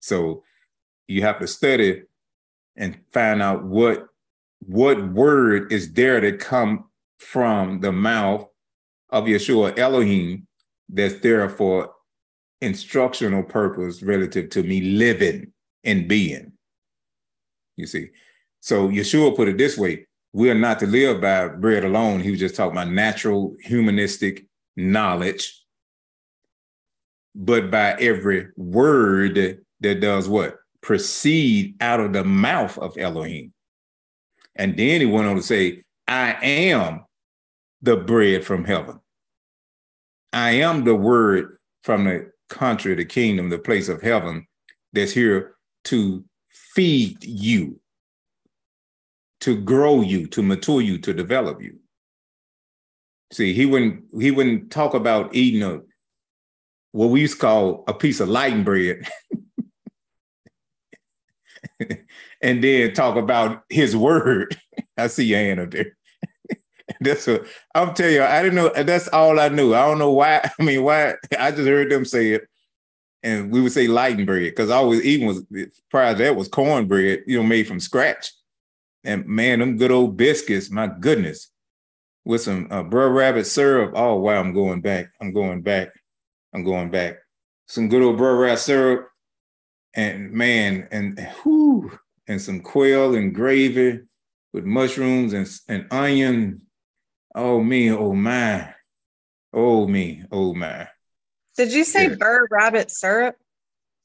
So you have to study and find out what what word is there to come from the mouth of Yeshua Elohim that's there for instructional purpose relative to me living and being. You see, so Yeshua put it this way we are not to live by bread alone. He was just talking about natural humanistic knowledge, but by every word that does what? Proceed out of the mouth of Elohim. And then he went on to say, I am the bread from heaven. I am the word from the country, the kingdom, the place of heaven that's here to feed you, to grow you, to mature you, to develop you. See, he wouldn't he wouldn't talk about eating a what we used to call a piece of lighting bread. and then talk about his word. I see your hand up there. that's what I'm telling you. I didn't know. That's all I knew. I don't know why. I mean, why? I just heard them say it, and we would say lighting bread because I was eating was prior to that was cornbread, you know, made from scratch. And man, them good old biscuits, my goodness, with some uh, Rabbit syrup. Oh wow, I'm going back. I'm going back. I'm going back. Some good old Brer Rabbit syrup, and man, and whoo, and some quail and gravy with mushrooms and, and onion Oh me, oh my. Oh me, oh my. Did you say yeah. burr rabbit syrup?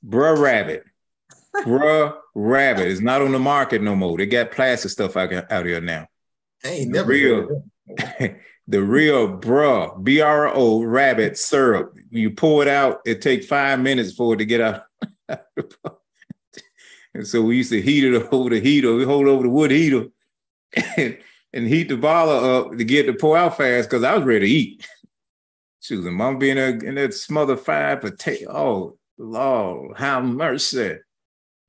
Bruh rabbit. Bruh rabbit. It's not on the market no more. They got plastic stuff out, out here now. Hey, never real. the real bruh, B-R-O rabbit syrup. You pour it out, it takes five minutes for it to get out. and so we used to heat it over the heater. We hold over the wood heater. and heat the bottle up to get to pour out fast because I was ready to eat. Was mom being in that smother fried potato. Oh, Lord, have mercy.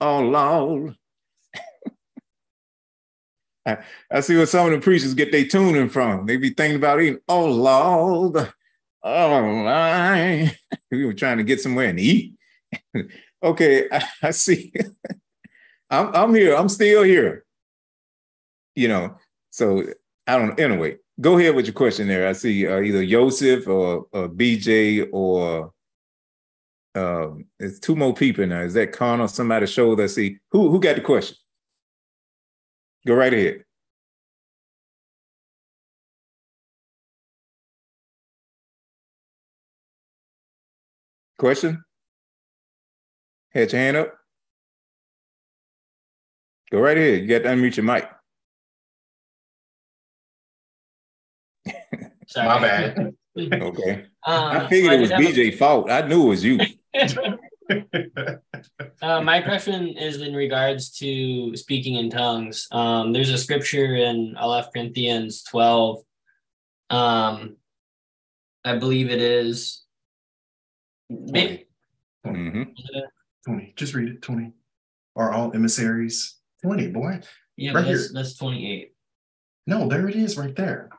Oh, Lord. I, I, see what some of the preachers get their tuning from. They be thinking about eating. Oh, Lord. Oh, my. we were trying to get somewhere and eat. okay, I, I see. I'm, I'm here. I'm still here. You know, so I don't. Anyway, go ahead with your question there. I see uh, either Joseph or, BJ or um, it's two more people now. Is that Connor? Somebody showed us. See who who got the question. Go right ahead. Question? Had your hand up? Go right ahead. You got to unmute your mic. Sorry. My bad. okay. Um, I figured it was BJ's fault. I knew it was you. uh, my question is in regards to speaking in tongues. Um, there's a scripture in Aleph Corinthians 12. Um, I believe it is 20. Mm-hmm. 20. Just read it. 20. Are all emissaries 20, boy? Yeah, right that's, here. that's 28. No, there it is right there.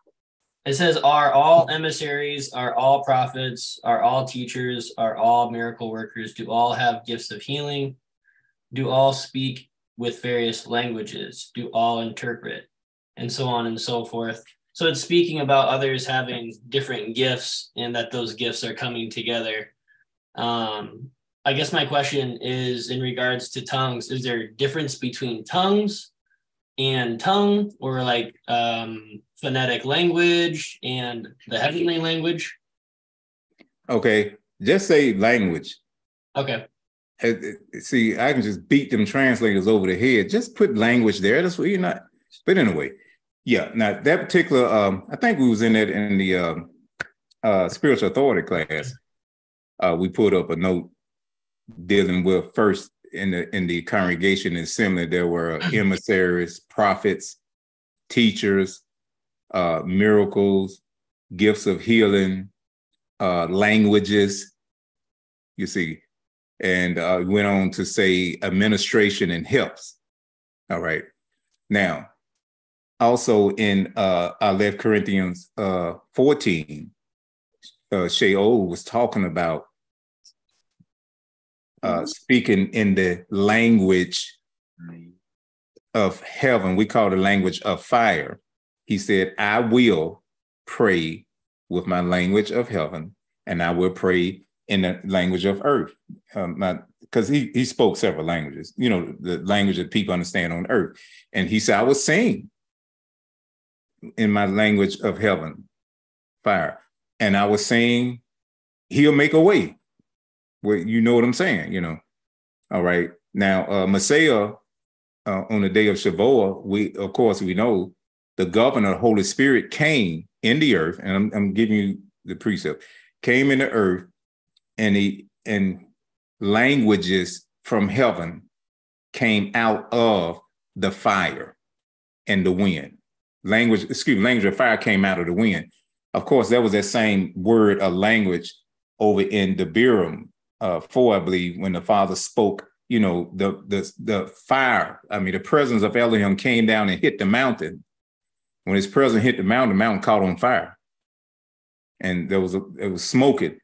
It says, Are all emissaries, are all prophets, are all teachers, are all miracle workers, do all have gifts of healing? Do all speak with various languages? Do all interpret? And so on and so forth. So it's speaking about others having different gifts and that those gifts are coming together. Um, I guess my question is in regards to tongues, is there a difference between tongues and tongue or like um, phonetic language and the heavenly language? Okay, just say language. Okay. See, I can just beat them translators over the head. Just put language there. That's what you're not. But anyway, yeah. Now that particular, um, I think we was in that in the um, uh, spiritual authority class. Uh, we put up a note dealing with first in the in the congregation assembly. There were emissaries, prophets, teachers, uh, miracles, gifts of healing, uh, languages, you see, and uh, went on to say administration and helps. All right. Now, also in uh, Aleph Corinthians uh, 14, uh, Shaul was talking about uh, speaking in the language of heaven. We call the language of fire. He said, I will pray with my language of heaven, and I will pray in the language of earth. because um, he, he spoke several languages, you know, the language that people understand on earth. And he said, I will sing in my language of heaven, fire. And I was saying, He'll make a way. Well, you know what I'm saying, you know. All right. Now, uh, Messiah, uh, on the day of Shavuot, we of course we know the governor, the Holy Spirit came in the earth, and I'm, I'm giving you the precept, came in the earth, and he and languages from heaven came out of the fire and the wind. Language, excuse me, language of fire came out of the wind. Of course, that was that same word of language over in the Devarim uh, 4, I believe, when the Father spoke, you know, the the the fire, I mean, the presence of Elohim came down and hit the mountain when his presence hit the mountain, the mountain caught on fire. And there was a, it was smoking.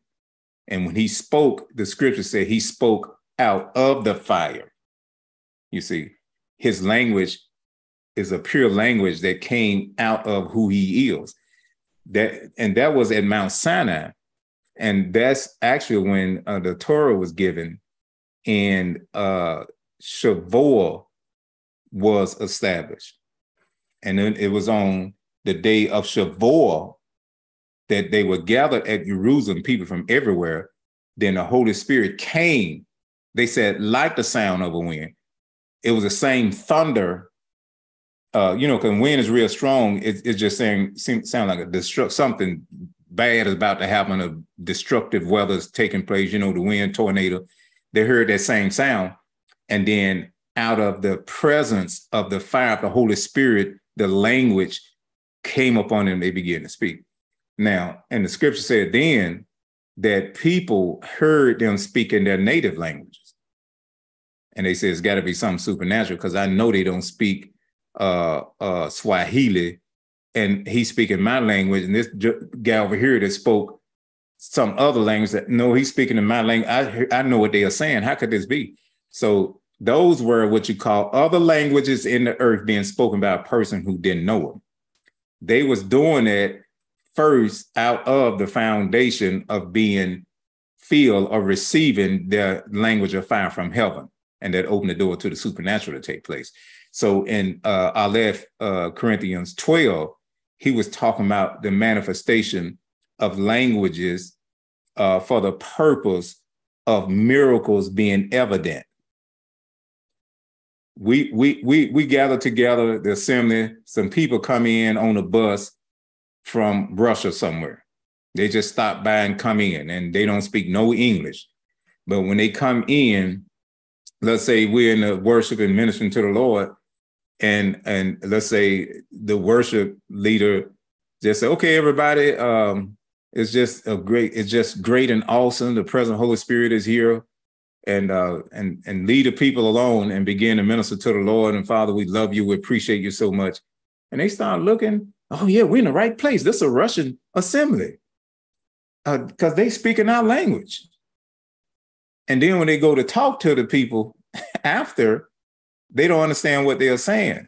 And when he spoke, the scripture said he spoke out of the fire. You see, his language is a pure language that came out of who he is. That and that was at Mount Sinai. And that's actually when uh, the Torah was given and uh Shavuot was established. And then it was on the day of Shavuot that they were gathered at Jerusalem, people from everywhere. Then the Holy Spirit came. They said, like the sound of a wind. It was the same thunder. Uh, you know, because wind is real strong. It, it's just saying, sound like a destruct something bad is about to happen. A destructive weather is taking place. You know, the wind, tornado. They heard that same sound, and then out of the presence of the fire of the Holy Spirit, the language came upon them, they began to speak. Now, and the scripture said then that people heard them speak in their native languages. And they said it's got to be something supernatural because I know they don't speak uh, uh, Swahili and he's speaking my language. And this guy over here that spoke some other language that no, he's speaking in my language. I, I know what they are saying. How could this be? So those were what you call other languages in the earth being spoken by a person who didn't know them. They was doing it first out of the foundation of being feel or receiving the language of fire from heaven. And that opened the door to the supernatural to take place. So in uh, Aleph uh, Corinthians 12, he was talking about the manifestation of languages uh, for the purpose of miracles being evident we we we we gather together the assembly. Some people come in on a bus from Russia somewhere. They just stop by and come in, and they don't speak no English. But when they come in, let's say we're in the worship and ministering to the Lord, and and let's say the worship leader just say, okay, everybody, um, it's just a great, it's just great and awesome. The present Holy Spirit is here and uh, and and lead the people alone and begin to minister to the Lord and Father. We love you. We appreciate you so much. And they start looking. Oh yeah, we're in the right place. This is a Russian assembly because uh, they speak in our language. And then when they go to talk to the people after, they don't understand what they're saying.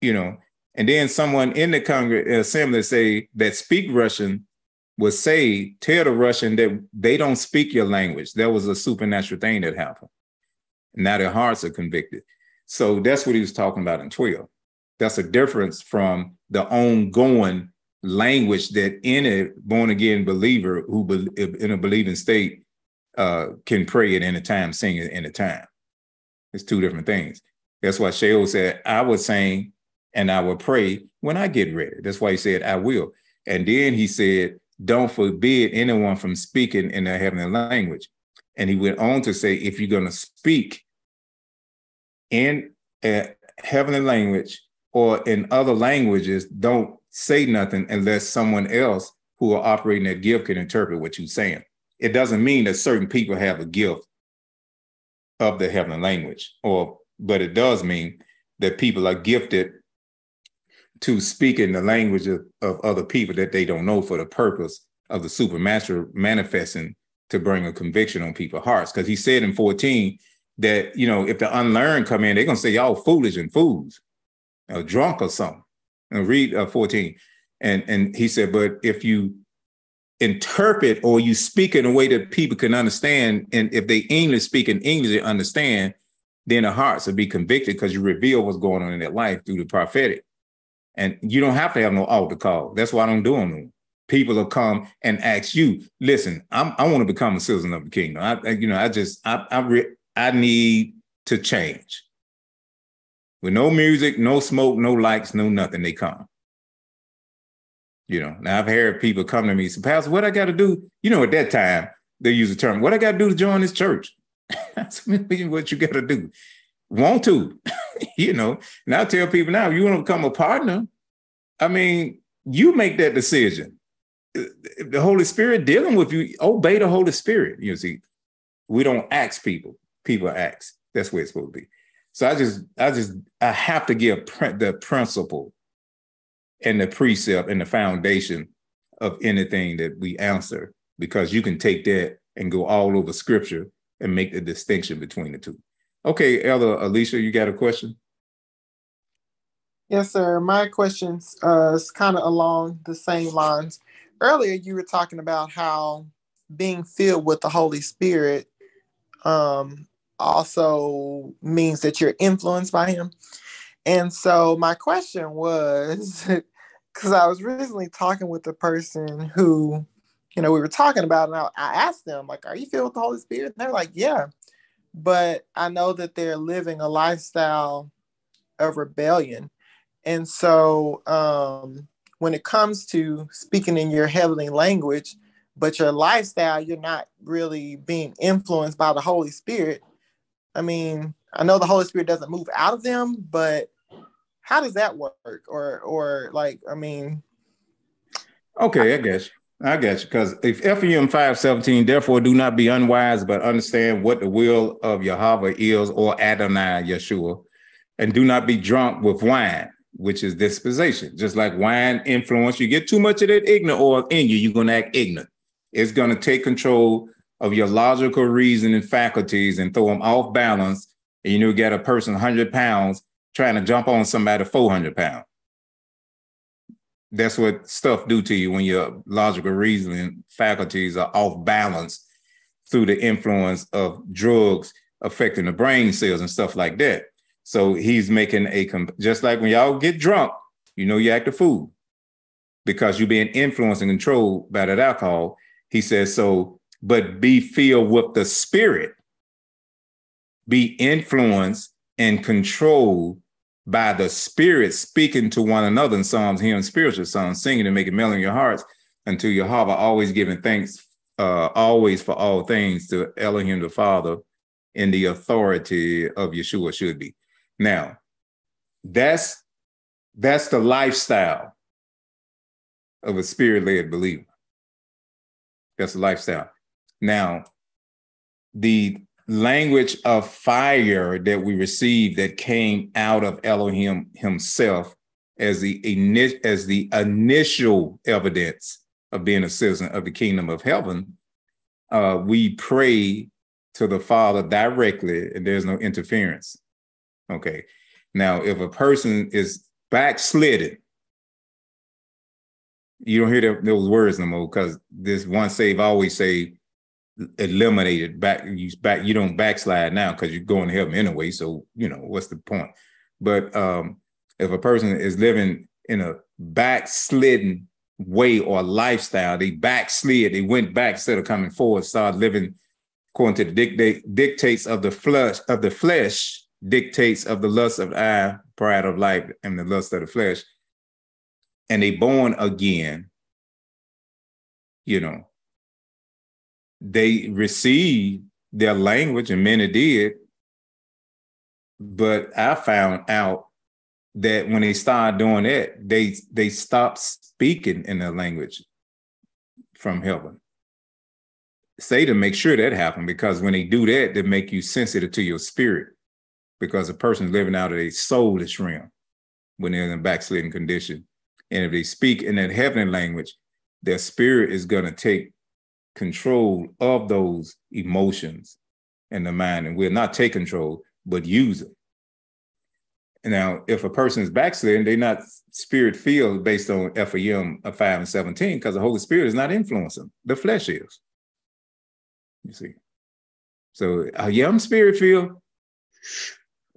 You know, and then someone in the Congress assembly say that speak Russian would say, tell the Russian that they don't speak your language. That was a supernatural thing that happened. Now their hearts are convicted. So that's what he was talking about in 12. That's a difference from the ongoing language that any born again believer who be, in a believing state uh, can pray at any time, sing at any time. It's two different things. That's why Shaul said, I was saying and I would pray when I get ready. That's why he said, I will. And then he said, don't forbid anyone from speaking in the heavenly language. And he went on to say, if you're going to speak in a heavenly language or in other languages, don't say nothing unless someone else who are operating that gift can interpret what you're saying. It doesn't mean that certain people have a gift of the heavenly language, or but it does mean that people are gifted to speak in the language of, of other people that they don't know for the purpose of the supernatural manifesting to bring a conviction on people's hearts. Because he said in 14 that, you know, if the unlearned come in, they're going to say, y'all foolish and fools, or drunk or something. And read uh, 14. And, and he said, but if you interpret or you speak in a way that people can understand, and if they English speak in English, they understand, then the hearts will be convicted because you reveal what's going on in their life through the prophetic. And you don't have to have no altar call. That's why I don't do them. People will come and ask you, listen, I'm, i want to become a citizen of the kingdom. I, you know, I just, I, I, re- I need to change. With no music, no smoke, no lights, no nothing, they come. You know, now I've heard people come to me, so Pastor, what I got to do? You know, at that time, they use the term, what I got to do to join this church? That's what you got to do want to, you know. And I tell people now, you want to become a partner, I mean, you make that decision. The Holy Spirit dealing with you, obey the Holy Spirit. You see, we don't ask people; people ask. That's where it's supposed to be. So I just, I just, I have to give the principle and the precept and the foundation of anything that we answer, because you can take that and go all over Scripture and make the distinction between the two. Okay, Elder Alicia, you got a question? Yes, sir. My question's uh, is kind of along the same lines. Earlier, you were talking about how being filled with the Holy Spirit um, also means that you're influenced by Him. And so, my question was because I was recently talking with a person who, you know, we were talking about, and I, I asked them, like, "Are you filled with the Holy Spirit?" And they're like, "Yeah." but I know that they're living a lifestyle of rebellion. And so um, when it comes to speaking in your heavenly language, but your lifestyle, you're not really being influenced by the Holy Spirit. I mean, I know the Holy Spirit doesn't move out of them, but how does that work? Or, or like, I mean, okay, I guess I get you. Because if Ephesians 5:17, therefore do not be unwise, but understand what the will of Yahweh is, or Adonai Yeshua, and do not be drunk with wine, which is disposition. Just like wine influence, you get too much of that ignorant oil in you, you're gonna act ignorant. It's gonna take control of your logical reasoning faculties and throw them off balance. And you know, get a person 100 pounds trying to jump on somebody 400 pounds that's what stuff do to you when your logical reasoning faculties are off balance through the influence of drugs affecting the brain cells and stuff like that. So he's making a just like when y'all get drunk, you know you act a fool because you're being influenced and controlled by that alcohol. He says so, but be filled with the spirit. Be influenced and controlled by the Spirit speaking to one another in psalms, hymns, spiritual songs, singing and making melody in your hearts until your heart always giving thanks, uh, always for all things to Elohim the Father in the authority of Yeshua should be. Now, that's that's the lifestyle of a spirit-led believer. That's the lifestyle. Now, the language of fire that we received that came out of Elohim himself as the, as the initial evidence of being a citizen of the kingdom of heaven, uh, we pray to the Father directly and there's no interference. Okay. Now, if a person is backslidden, you don't hear those words no more because this one save always say eliminated back you back you don't backslide now because you're going to heaven anyway so you know what's the point? But um if a person is living in a backslidden way or lifestyle they backslid they went back instead of coming forward started living according to the dictate, dictates of the flesh of the flesh dictates of the lust of the eye pride of life and the lust of the flesh. And they born again you know they received their language, and many did. But I found out that when they started doing that, they they stopped speaking in their language from heaven. Say to make sure that happen because when they do that, they make you sensitive to your spirit because a person's living out of a soulless realm when they're in a backslidden condition. And if they speak in that heavenly language, their spirit is going to take control of those emotions in the mind and will not take control, but use it. Now, if a person is backsliding, they're not spirit filled based on of 5 and 17, because the Holy Spirit is not influencing. The flesh is. You see. So uh, yeah, I'm spirit filled.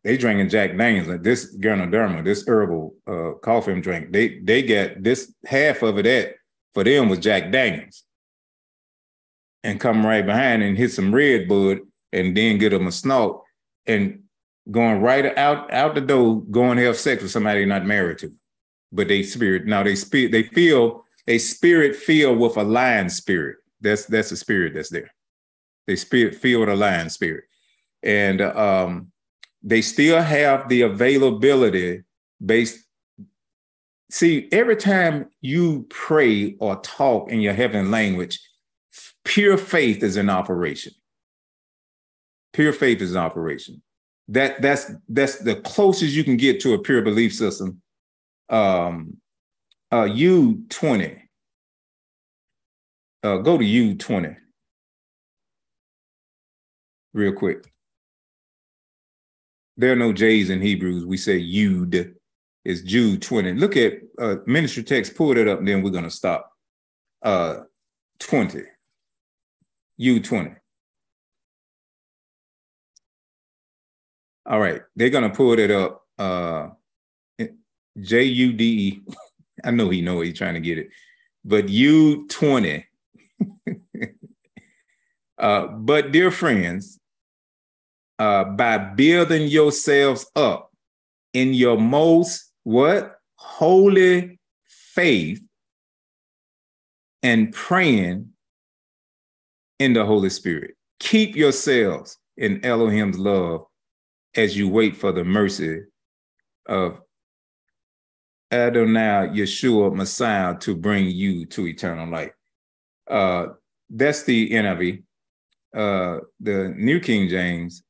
They drinking Jack Daniels, like this Ganoderma, this herbal uh, coffee drink. They they get this half of it that for them was Jack Daniels and come right behind and hit some red bud and then get them a snort and going right out out the door, going to have sex with somebody they're not married to. But they spirit now they spirit they feel a spirit filled with a lion spirit. That's that's a spirit that's there. They spirit filled with a lion spirit, and um, they still have the availability based. See, every time you pray or talk in your heavenly language, Pure faith is in operation. Pure faith is in operation. That that's that's the closest you can get to a pure belief system. Um, uh, U twenty. Uh, go to U twenty. Real quick. There are no J's in Hebrews. We say Yud is Jude 20. Look at uh, ministry text, pull it up, and then we're going to stop. Uh, 20. U20. All right, they're gonna pull it up. Uh, J U D E. I know he know he's trying to get it, but U twenty. uh, but dear friends, uh, by building yourselves up in your most what holy faith and praying in the Holy Spirit. Keep yourselves in Elohim's love as you wait for the mercy of Adonai Yeshua Messiah to bring you to eternal life. Uh, that's the NIV. Uh, the New King James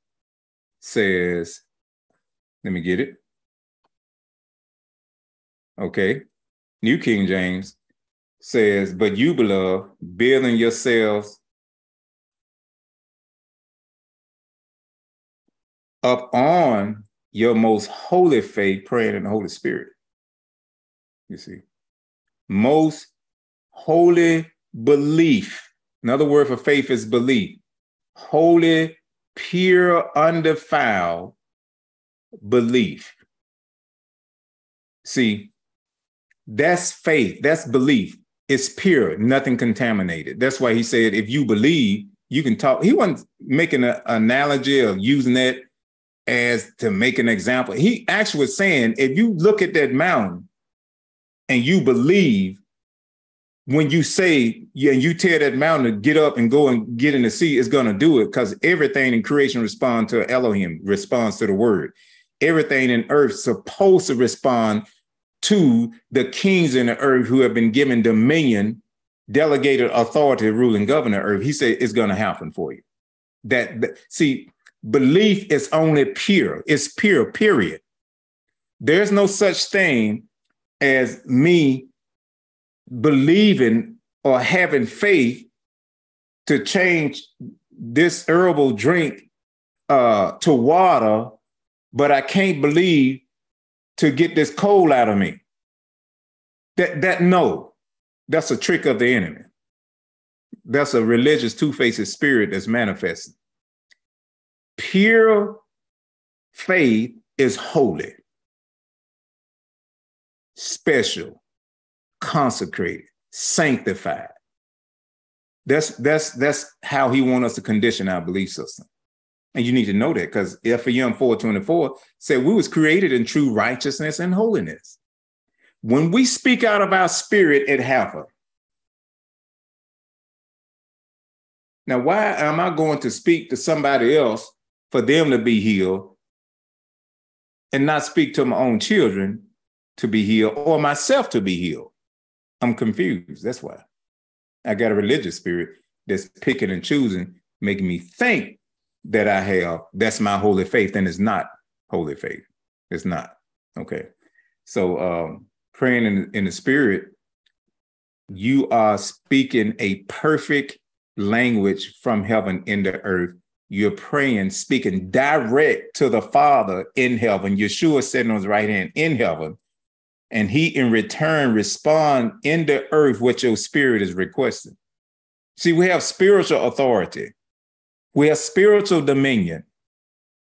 says, let me get it. Okay. New King James says, But you, beloved, building yourselves up on your most holy faith, praying in the Holy Spirit. You see, most holy belief. Another word for faith is belief. Holy, pure, undefiled belief. See, that's faith, that's belief. It's pure, nothing contaminated. That's why he said, if you believe, you can talk. He wasn't making an analogy of using that as to make an example. He actually was saying, if you look at that mountain and you believe when you say and you tell that mountain to get up and go and get in the sea, it's gonna do it because everything in creation responds to Elohim, responds to the word. Everything in earth supposed to respond to the kings in the earth who have been given dominion, delegated authority, ruling governor earth. He said it's gonna happen for you. That, that see, belief is only pure, it's pure, period. There's no such thing as me believing or having faith to change this herbal drink uh, to water, but I can't believe to get this cold out of me. That that no, that's a trick of the enemy. That's a religious two-faced spirit that's manifesting. Pure faith is holy, special, consecrated, sanctified. That's that's that's how he wants us to condition our belief system. And you need to know that because Ephesians 4:24 said we was created in true righteousness and holiness. When we speak out of our spirit, it happens. Now, why am I going to speak to somebody else for them to be healed and not speak to my own children to be healed or myself to be healed? I'm confused. That's why. I got a religious spirit that's picking and choosing, making me think that I have that's my holy faith, and it's not holy faith. It's not. Okay. So um praying in, in the spirit, you are speaking a perfect language from heaven into earth. You're praying, speaking direct to the Father in heaven. Yeshua sitting on his right hand in heaven and he in return respond in the earth what your spirit is requesting. See, we have spiritual authority. We have spiritual dominion.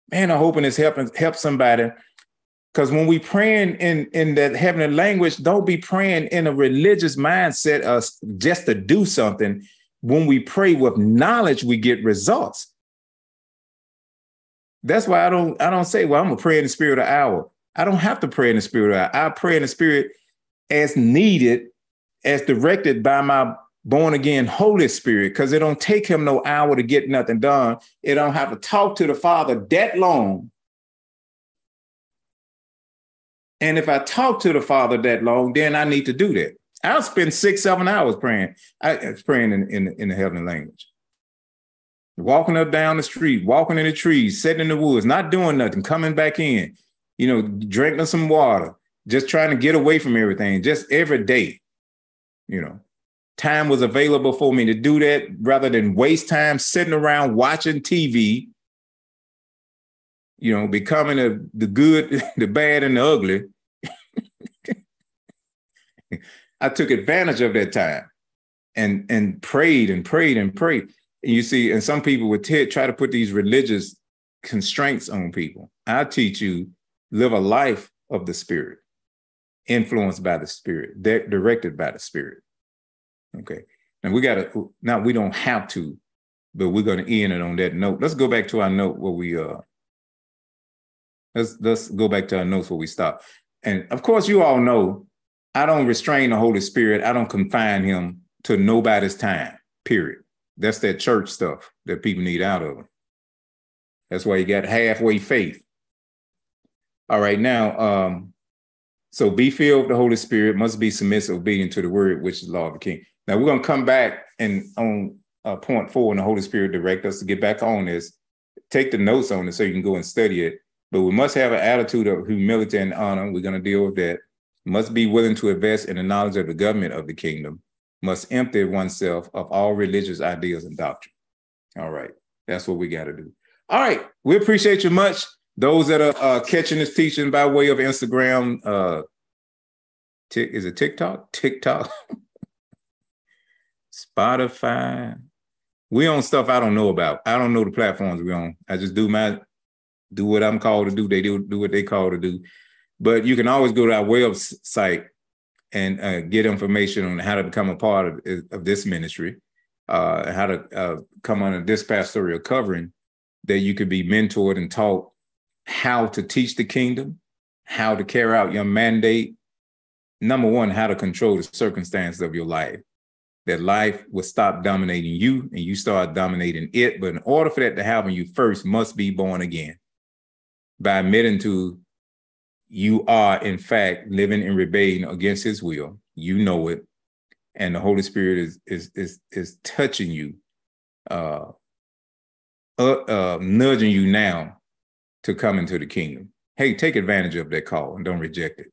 Man, I'm hoping this helping help somebody. Because when we praying in, in that heavenly language, don't be praying in a religious mindset us just to do something. When we pray with knowledge, we get results. That's why I don't I don't say, well, I'm gonna pray in the spirit of hour. I don't have to pray in the spirit. I pray in the spirit as needed, as directed by my born again Holy Spirit, because it don't take him no hour to get nothing done. It don't have to talk to the Father that long. And if I talk to the Father that long, then I need to do that. I'll spend six, seven hours praying. I praying in, in, in the heavenly language. Walking up down the street, walking in the trees, sitting in the woods, not doing nothing, coming back in you know, drinking some water, just trying to get away from everything, just every day, you know. Time was available for me to do that rather than waste time sitting around watching TV, you know, becoming a, the good, the bad, and the ugly. I took advantage of that time and and prayed and prayed and prayed. You see, and some people would t- try to put these religious constraints on people. I teach you live a life of the Spirit, influenced by the Spirit, di- directed by the Spirit. Okay. And we got to, now we don't have to, but we're going to end it on that note. Let's go back to our note where we, uh, let's, let's go back to our notes where we stop. And of course, you all know I don't restrain the Holy Spirit. I don't confine him to nobody's time, period. That's that church stuff that people need out of him. That's why you got halfway faith. All right, now, um, so be filled with the Holy Spirit, must be submissive, obedient to the word, which is law of the king. Now we're gonna come back and on uh, point four, and the Holy Spirit direct us to get back on this. Take the notes on it so you can go and study it. But we must have an attitude of humility and honor. We're gonna deal with that. Must be willing to invest in the knowledge of the government of the kingdom. Must empty oneself of all religious ideas and doctrine. All right, that's what we got to do. All right, we appreciate you much. Those that are uh, catching this teaching by way of Instagram, uh, tick, is it TikTok? TikTok, Spotify. We on stuff I don't know about. I don't know the platforms we on. I just do my do what I'm called to do. They do do what they call to do. But you can always go to our website and uh, get information on how to become a part of, of this ministry, uh, how to uh, come under this pastoral covering, that you could be mentored and taught how to teach the kingdom, how to carry out your mandate. Number one, how to control the circumstances of your life. That life will stop dominating you and you start dominating it. But in order for that to happen, you first must be born again by admitting to you are, in fact, living in rebellion against his will. You know it. And the Holy Spirit is is is is touching you, uh, uh, uh nudging you now to come into the kingdom. Hey, take advantage of that call and don't reject it.